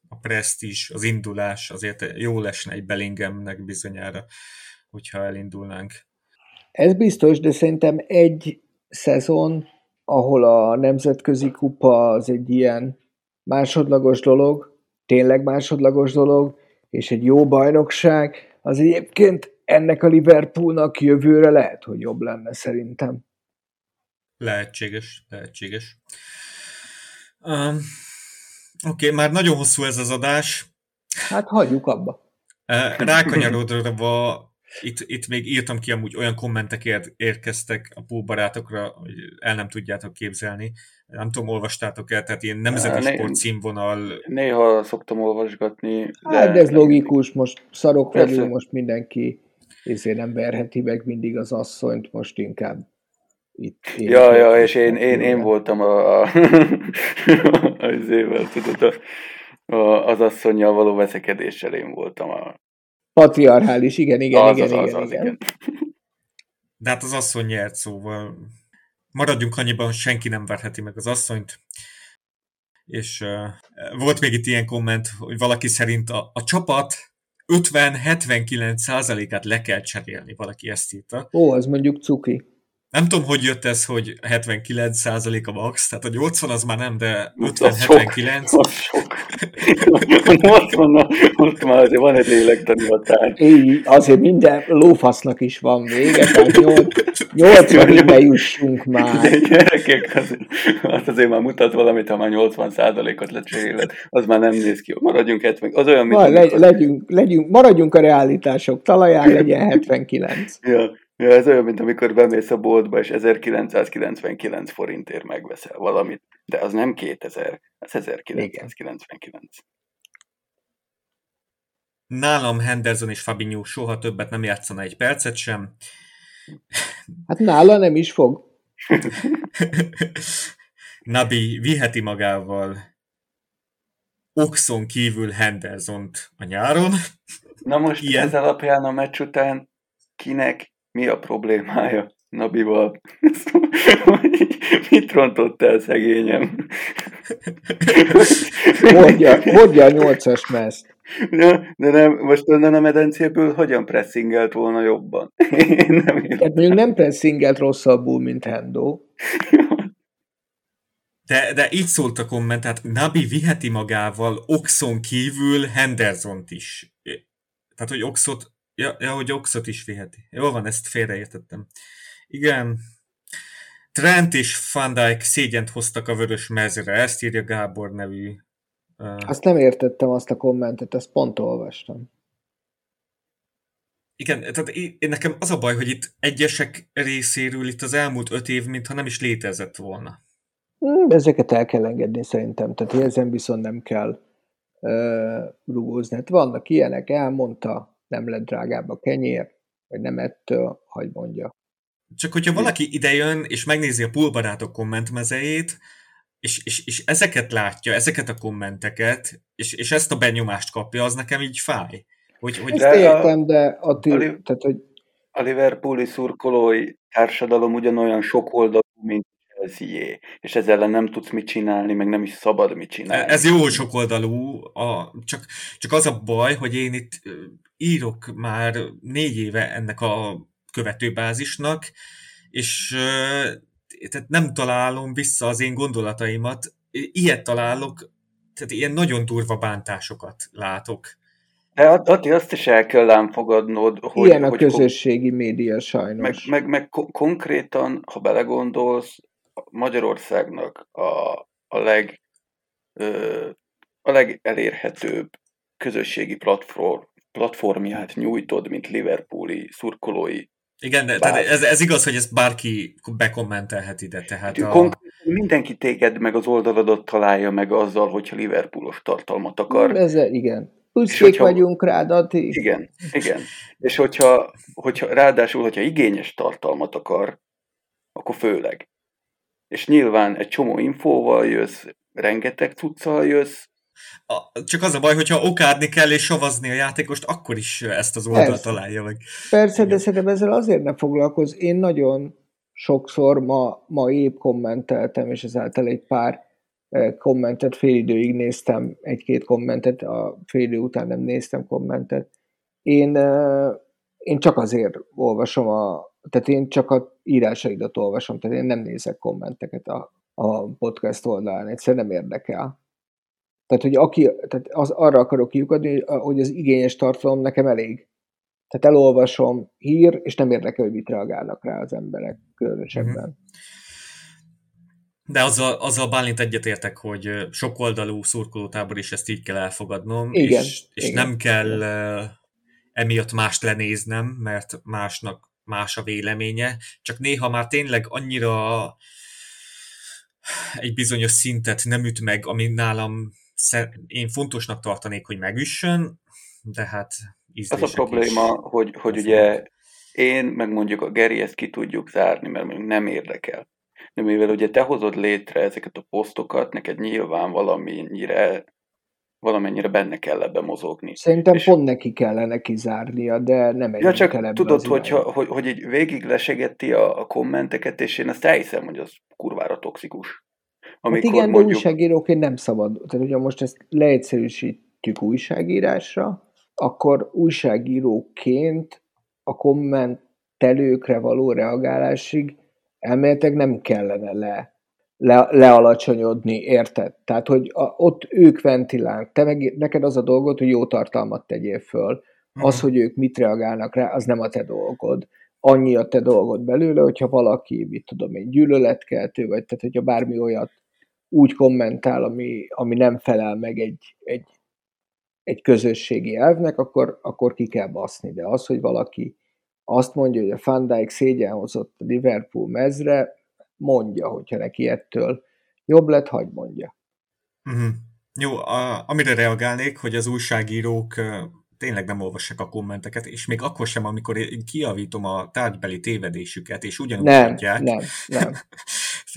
[SPEAKER 1] a presztízs, az indulás, azért jó lesne egy Bellinghamnek bizonyára, hogyha elindulnánk.
[SPEAKER 2] Ez biztos, de szerintem egy szezon, ahol a nemzetközi kupa az egy ilyen másodlagos dolog, tényleg másodlagos dolog, és egy jó bajnokság, az egyébként ennek a Liverpoolnak jövőre lehet, hogy jobb lenne szerintem.
[SPEAKER 1] Lehetséges, lehetséges. Um, Oké, okay, már nagyon hosszú ez az adás.
[SPEAKER 2] Hát hagyjuk abba.
[SPEAKER 1] Rákanyarodva itt, itt még írtam ki, amúgy olyan kommentek ér, érkeztek a póbarátokra, hogy el nem tudjátok képzelni. Nem tudom, olvastátok el, tehát ilyen nemzeti né, sport színvonal.
[SPEAKER 3] Néha szoktam olvasgatni.
[SPEAKER 2] De hát de ez logikus, most szarok Persze. vagyunk, most mindenki ezért nem verheti meg mindig az asszonyt, most inkább
[SPEAKER 3] itt. Én ja, ja, és én, én, én voltam a, a, az évvel, tudod, a, a, az asszonyjal való veszekedéssel én voltam a,
[SPEAKER 2] Patriarchális, igen, igen, az, igen, az, igen, az, igen. igen.
[SPEAKER 1] De hát az asszony nyert, szóval maradjunk annyiban, hogy senki nem verheti meg az asszonyt. És uh, volt még itt ilyen komment, hogy valaki szerint a, a csapat 50-79 százalékát le kell cserélni, valaki ezt írta.
[SPEAKER 2] Ó, az mondjuk cuki.
[SPEAKER 1] Nem tudom, hogy jött ez, hogy 79% a max, tehát a 80 az már nem, de 50-79. Az sok.
[SPEAKER 3] 80 ott már azért van egy lélektani határ.
[SPEAKER 2] Így, azért minden lófasznak is van vége, tehát 80-ig ne jussunk már.
[SPEAKER 3] De gyerekek, az, az azért már mutat valamit, ha már 80%-ot lecseréled, az már nem néz ki. Maradjunk 70. Az olyan, mint...
[SPEAKER 2] Le, legyünk, legyünk, maradjunk a realitások talaján, legyen 79.
[SPEAKER 3] Ja. Ja, ez olyan, mint amikor bemész a boltba, és 1999 forintért megveszel valamit. De az nem 2000, az 1999.
[SPEAKER 1] Nálam Henderson és Fabinho soha többet nem játszana egy percet sem.
[SPEAKER 2] Hát nála nem is fog.
[SPEAKER 1] Nabi viheti magával Oxon kívül Hendersont a nyáron.
[SPEAKER 3] Na most Ilyen. ez alapján a meccs után kinek mi a problémája Nabival? Mit rontott el szegényem?
[SPEAKER 2] Mondja, mondja a nyolcas mezt.
[SPEAKER 3] De, de nem, most onnan a medencéből hogyan pressingelt volna jobban?
[SPEAKER 2] Én nem értem. Hát mondjuk nem pressingelt rosszabbul, mint Hendo.
[SPEAKER 1] De, de így szólt a komment, tehát Nabi viheti magával Oxon kívül Hendersont is. Tehát, hogy Oxot Ja, ja, hogy Oxot is viheti. Jó van, ezt félreértettem. Igen. Trent és Van Dijk szégyent hoztak a vörös mezre, ezt írja Gábor nevű.
[SPEAKER 2] Uh... Azt nem értettem azt a kommentet, ezt pont olvastam.
[SPEAKER 1] Igen, tehát én, nekem az a baj, hogy itt egyesek részéről itt az elmúlt öt év, mintha nem is létezett volna.
[SPEAKER 2] Hmm, ezeket el kell engedni szerintem, tehát ezen viszont nem kell uh, rugózni. Hát vannak ilyenek, elmondta, nem lett drágább a kenyér, vagy nem ettől, hogy mondja.
[SPEAKER 1] csak hogyha valaki idejön, és megnézi a pulbarátok kommentmezejét, és, és, és ezeket látja, ezeket a kommenteket, és, és ezt a benyomást kapja, az nekem így fáj.
[SPEAKER 2] Hogy, hogy ezt de értem, de Atti, a, tehát, hogy...
[SPEAKER 3] A Liverpooli szurkolói társadalom ugyanolyan sok oldalú, mint Chelsea és ezzel ellen nem tudsz mit csinálni, meg nem is szabad mit csinálni.
[SPEAKER 1] Ez jó sok oldalú, a, csak, csak az a baj, hogy én itt írok már négy éve ennek a követőbázisnak, és tehát nem találom vissza az én gondolataimat. Ilyet találok, tehát ilyen nagyon durva bántásokat látok.
[SPEAKER 3] De Ati, azt is el kell ám fogadnod,
[SPEAKER 2] hogy... Ilyen a hogy közösségi média sajnos.
[SPEAKER 3] Meg, meg, meg konkrétan, ha belegondolsz, Magyarországnak a, a, leg, ö, a legelérhetőbb közösségi platform, platformját nyújtod, mint Liverpooli szurkolói
[SPEAKER 1] igen, de tehát ez, ez igaz, hogy ezt bárki bekommentelhet ide. Tehát
[SPEAKER 3] a... Mindenki téged meg az oldaladat találja meg azzal, hogyha Liverpoolos tartalmat akar.
[SPEAKER 2] Ez, igen. Büszkék hogyha... vagyunk rád, Ati.
[SPEAKER 3] Igen, igen. És hogyha, hogyha ráadásul, hogyha igényes tartalmat akar, akkor főleg. És nyilván egy csomó infóval jössz, rengeteg cuccal jössz,
[SPEAKER 1] a, csak az a baj, hogyha okádni kell és savazni a játékost, akkor is ezt az oldalt Persze. találja meg.
[SPEAKER 2] Persze, Igen. de szerintem ezzel azért ne foglalkoz. Én nagyon sokszor ma, ma épp kommenteltem, és ezáltal egy pár eh, kommentet fél időig néztem, egy-két kommentet, a fél idő után nem néztem kommentet. Én, eh, én csak azért olvasom a, tehát én csak a írásaidat olvasom, tehát én nem nézek kommenteket a, a podcast oldalán, egyszerűen nem érdekel. Tehát, hogy aki, tehát az, arra akarok kiukadni, hogy az igényes tartalom nekem elég. Tehát elolvasom hír, és nem érdekel, hogy mit reagálnak rá az emberek különösebben. Mhm.
[SPEAKER 1] De azzal, azzal Bálint egyetértek, hogy sok oldalú szurkolótábor is ezt így kell elfogadnom,
[SPEAKER 2] igen,
[SPEAKER 1] és, és igen. nem kell emiatt mást lenéznem, mert másnak más a véleménye, csak néha már tényleg annyira egy bizonyos szintet nem üt meg, ami nálam én fontosnak tartanék, hogy megüssön, de hát
[SPEAKER 3] Az a probléma, hogy, hogy ugye én, meg mondjuk a Geri ezt ki tudjuk zárni, mert mondjuk nem érdekel. De mivel ugye te hozod létre ezeket a posztokat, neked nyilván valamennyire valamennyire benne kell ebbe mozogni.
[SPEAKER 2] Szerintem és pont neki kellene kizárnia, de nem egy
[SPEAKER 3] ja, csak ebbe tudod, hogyha, hogy, hogy így végig lesegeti a, a kommenteket, és én azt elhiszem, hogy az kurvára toxikus.
[SPEAKER 2] Amikor hát igen, mondjuk... de újságíróként nem szabad. Tehát, hogyha most ezt leegyszerűsítjük újságírásra, akkor újságíróként a kommentelőkre való reagálásig elméletek nem kellene le, le, lealacsonyodni, érted? Tehát, hogy a, ott ők ventilálnak, te meg, neked az a dolgod, hogy jó tartalmat tegyél föl. Az, mhm. hogy ők mit reagálnak rá, az nem a te dolgod. Annyi a te dolgod belőle, hogyha valaki, mit tudom egy gyűlöletkeltő, vagy tehát, hogyha bármi olyat úgy kommentál, ami, ami nem felel meg egy, egy, egy közösségi elvnek, akkor, akkor ki kell baszni. De az, hogy valaki azt mondja, hogy a Van Dijk szégyen hozott a Liverpool mezre, mondja, hogyha neki ettől jobb lett, hagyd mondja.
[SPEAKER 1] Uh-huh. Jó, a, amire reagálnék, hogy az újságírók tényleg nem olvassák a kommenteket, és még akkor sem, amikor én kiavítom a tárgybeli tévedésüket, és ugyanúgy
[SPEAKER 2] nem, mondják. Nem, nem.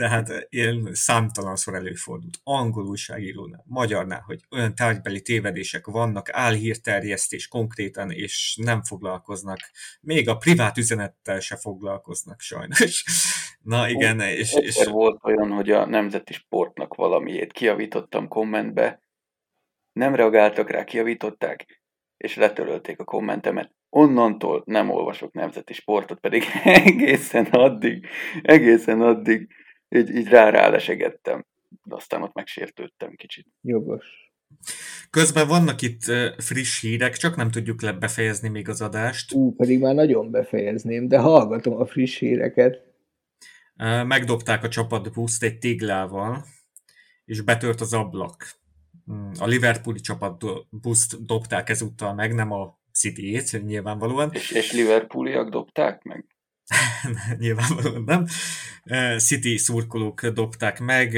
[SPEAKER 1] Tehát ilyen számtalanszor előfordult. Angol újságírónál, magyarnál, hogy olyan tárgybeli tévedések vannak, álhírterjesztés konkrétan, és nem foglalkoznak. Még a privát üzenettel se foglalkoznak sajnos. Na igen, Ó, és... és...
[SPEAKER 3] volt olyan, hogy a nemzeti sportnak valamiét kiavítottam kommentbe, nem reagáltak rá, kiavították, és letörölték a kommentemet. Onnantól nem olvasok nemzeti sportot, pedig egészen addig, egészen addig így, így rá rálesegettem. De aztán ott megsértődtem kicsit.
[SPEAKER 2] Jogos.
[SPEAKER 1] Közben vannak itt friss hírek, csak nem tudjuk le befejezni még az adást.
[SPEAKER 2] Ú, pedig már nagyon befejezném, de hallgatom a friss híreket.
[SPEAKER 1] Megdobták a csapatbuszt egy téglával, és betört az ablak. A Liverpooli csapatbuszt dobták ezúttal meg, nem a City-ét, nyilvánvalóan.
[SPEAKER 3] És, és Liverpooliak dobták meg?
[SPEAKER 1] nyilvánvalóan nem. City szurkolók dobták meg,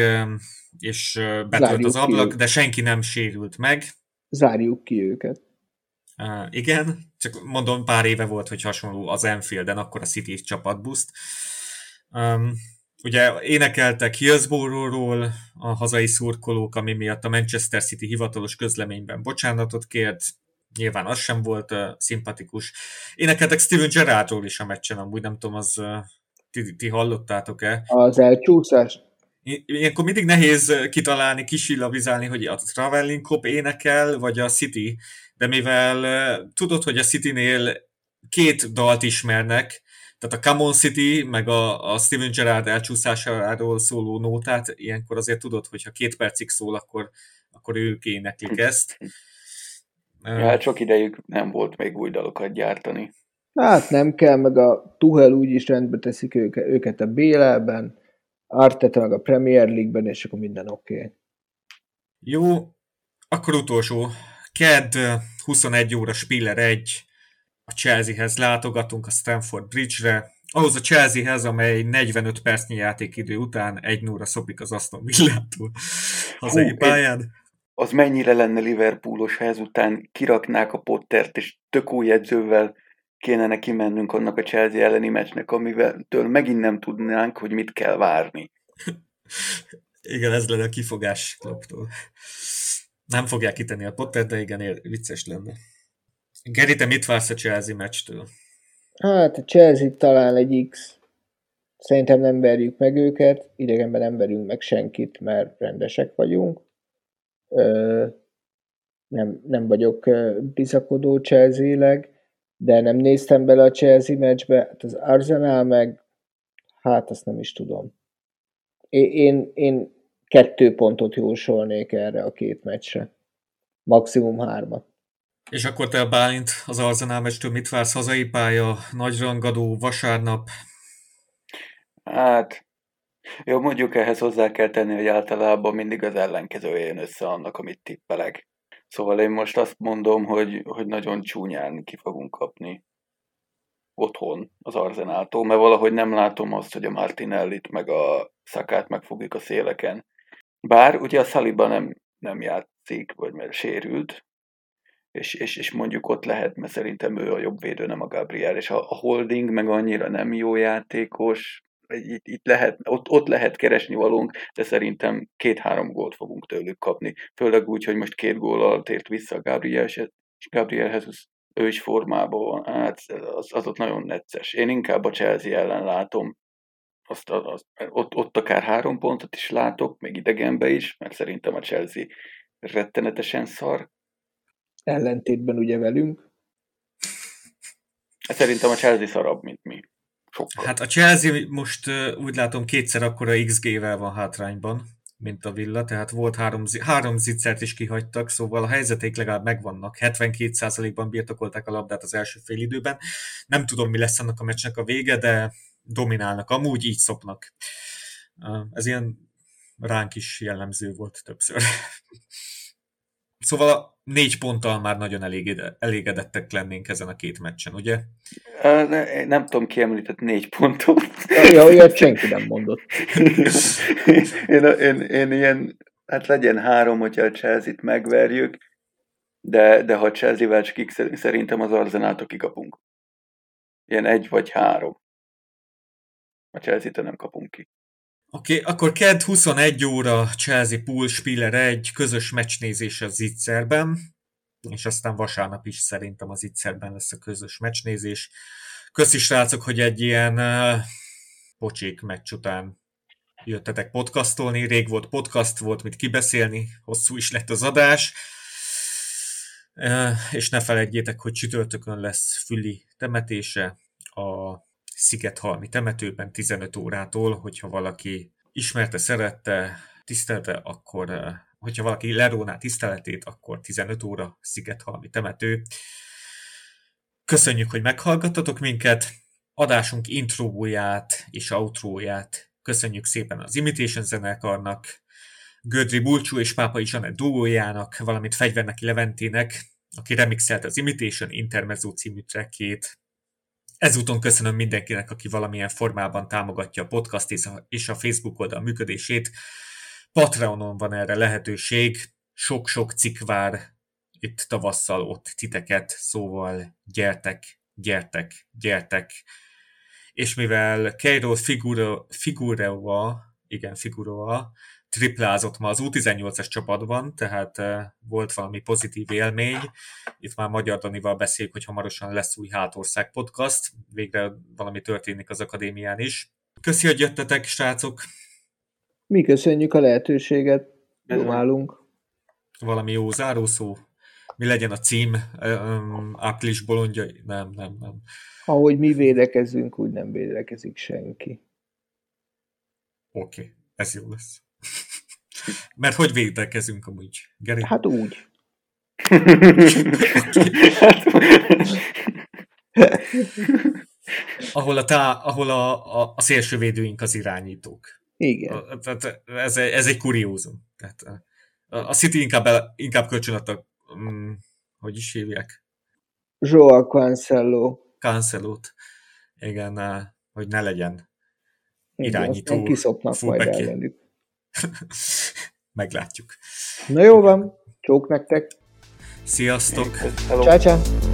[SPEAKER 1] és betört Zárjuk az ablak, de senki nem sérült meg.
[SPEAKER 2] Zárjuk ki őket.
[SPEAKER 1] Uh, igen, csak mondom, pár éve volt, hogy hasonló az Enfielden, akkor a City csapatbuszt. Um, ugye énekeltek Hillsborough-ról a hazai szurkolók, ami miatt a Manchester City hivatalos közleményben bocsánatot kért, nyilván az sem volt uh, szimpatikus. Énekeltek Steven Gerrardról is a meccsen, amúgy nem tudom, az uh, ti, ti hallottátok-e?
[SPEAKER 2] Az elcsúszás?
[SPEAKER 1] Ilyenkor mindig nehéz kitalálni, kisillabizálni, hogy a Traveling Cop énekel, vagy a City, de mivel uh, tudod, hogy a Citynél két dalt ismernek, tehát a Come on City, meg a, a Steven Gerrard elcsúszásáról szóló nótát, ilyenkor azért tudod, hogy ha két percig szól, akkor, akkor ők éneklik ezt.
[SPEAKER 3] Ja, hát sok idejük nem volt még új dalokat gyártani.
[SPEAKER 2] Hát nem kell, meg a Tuhel úgyis rendbe teszik őket, őket a BL-ben, Arteta meg a Premier League-ben, és akkor minden oké. Okay.
[SPEAKER 1] Jó, akkor utolsó. Ked 21 óra Spiller 1, a Chelseahez látogatunk a Stanford Bridge-re, ahhoz a Chelseahez, amely 45 percnyi játékidő után egy nóra szopik az Aston Villától hazai pályán.
[SPEAKER 3] Az mennyire lenne Liverpoolos, ha ezután kiraknák a Pottert, és tök új edzővel kéne neki mennünk annak a Chelsea elleni meccsnek, amivel től megint nem tudnánk, hogy mit kell várni.
[SPEAKER 1] igen, ez lenne a kifogás Klopptól. Nem fogják kitenni a Potter, de igen, vicces lenne. Geri, te mit vársz a Chelsea meccstől?
[SPEAKER 2] Hát a Chelsea talán egy X. Szerintem nem verjük meg őket, idegenben nem verünk meg senkit, mert rendesek vagyunk. Ö, nem, nem vagyok bizakodó chelsea de nem néztem bele a Chelsea meccsbe. Hát az Arsenal meg, hát azt nem is tudom. Én, én, én kettő pontot jósolnék erre a két meccsre. Maximum hármat.
[SPEAKER 1] És akkor te, Bálint, az Arzenál meccstől mit vársz? Hazai pálya, nagy rangadó, vasárnap?
[SPEAKER 3] Hát, jó, mondjuk ehhez hozzá kell tenni, hogy általában mindig az ellenkező jön össze annak, amit tippelek. Szóval én most azt mondom, hogy, hogy nagyon csúnyán ki fogunk kapni otthon az Arzenáltól, mert valahogy nem látom azt, hogy a Martinellit meg a Szakát megfogjuk a széleken. Bár ugye a Saliba nem, nem játszik, vagy mert sérült, és, és, és mondjuk ott lehet, mert szerintem ő a jobb védő, nem a Gabriel, és a, a holding meg annyira nem jó játékos, itt, itt lehet, ott, ott lehet keresni valónk, de szerintem két-három gólt fogunk tőlük kapni. Főleg úgy, hogy most két gól alatt ért vissza Gabriel, és Gabriel Jesus ő is formában van, hát az, az ott nagyon necces. Én inkább a Chelsea ellen látom, azt, azt, ott, ott akár három pontot is látok, még idegenbe is, mert szerintem a Chelsea rettenetesen szar,
[SPEAKER 2] ellentétben ugye velünk.
[SPEAKER 3] Szerintem a Chelsea szarabb, mint mi.
[SPEAKER 1] Sokkal. Hát a Chelsea most úgy látom kétszer akkora XG-vel van hátrányban, mint a Villa, tehát volt három, három zicsert is kihagytak, szóval a helyzeték legalább megvannak. 72%-ban birtokolták a labdát az első fél időben. Nem tudom, mi lesz annak a meccsnek a vége, de dominálnak, amúgy így szopnak. Ez ilyen ránk is jellemző volt többször. Szóval a négy ponttal már nagyon elégedettek lennénk ezen a két meccsen, ugye?
[SPEAKER 3] Ne, nem tudom, ki említett négy pontot.
[SPEAKER 2] Ja, olyat senki nem mondott.
[SPEAKER 3] én, én, én ilyen, hát legyen három, hogyha a Chelsea-t megverjük, de, de ha a Chelsea-vel csak szerintem az Arzenáltól kikapunk. Ilyen egy vagy három. A Chelsea-től nem kapunk ki.
[SPEAKER 1] Oké, okay, akkor kedd 21 óra Chelsea Pool Spiller egy közös meccsnézés az Itzerben, és aztán vasárnap is szerintem az Itzerben lesz a közös meccsnézés. Köszi srácok, hogy egy ilyen uh, pocsék meccs után jöttetek podcastolni. Rég volt podcast, volt mit kibeszélni, hosszú is lett az adás. Uh, és ne felejtjétek, hogy csütörtökön lesz Füli temetése a Szigethalmi temetőben 15 órától, hogyha valaki ismerte, szerette, tisztelte, akkor eh, hogyha valaki leróná tiszteletét, akkor 15 óra Szigethalmi temető. Köszönjük, hogy meghallgattatok minket. Adásunk intróját és outróját köszönjük szépen az Imitation zenekarnak, Gödri Bulcsú és Pápai Zsanett duójának, valamint Fegyverneki Leventének, aki remixelt az Imitation Intermezzo című trackjét. Ezúton köszönöm mindenkinek, aki valamilyen formában támogatja a podcast és a Facebook oldal működését. Patreonon van erre lehetőség, sok-sok cikk vár itt tavasszal ott titeket, szóval gyertek, gyertek, gyertek, és mivel Keiro Figura, Figueroa, igen, Figueroa, triplázott ma az U18-as csapatban, tehát volt valami pozitív élmény. Itt már Magyar Danival beszéljük, hogy hamarosan lesz új Hátország podcast, végre valami történik az akadémián is. Köszi, hogy jöttetek, srácok!
[SPEAKER 2] Mi köszönjük a lehetőséget, állunk.
[SPEAKER 1] Valami jó zárószó? Mi legyen a cím? Április bolondja? Nem, nem, nem.
[SPEAKER 2] Ahogy mi védekezünk, úgy nem védekezik senki.
[SPEAKER 1] Oké, okay, ez jó lesz. Mert hogy védekezünk amúgy, Geri?
[SPEAKER 2] Hát úgy.
[SPEAKER 1] ahol a, tá, ahol a, a, a szélsővédőink az irányítók.
[SPEAKER 2] Igen.
[SPEAKER 1] Tehát ez, ez egy kuriózum. Tehát a, a City inkább, inkább kölcsönadta, um, hogy is hívják?
[SPEAKER 2] Joao Cancelo.
[SPEAKER 1] Cancelo-t. Igen, hogy ne legyen irányító.
[SPEAKER 2] Igen, kiszopnak majd ellenük.
[SPEAKER 1] Meglátjuk.
[SPEAKER 2] Na jó van, csók nektek.
[SPEAKER 1] Sziasztok!
[SPEAKER 2] Ciao, ciao.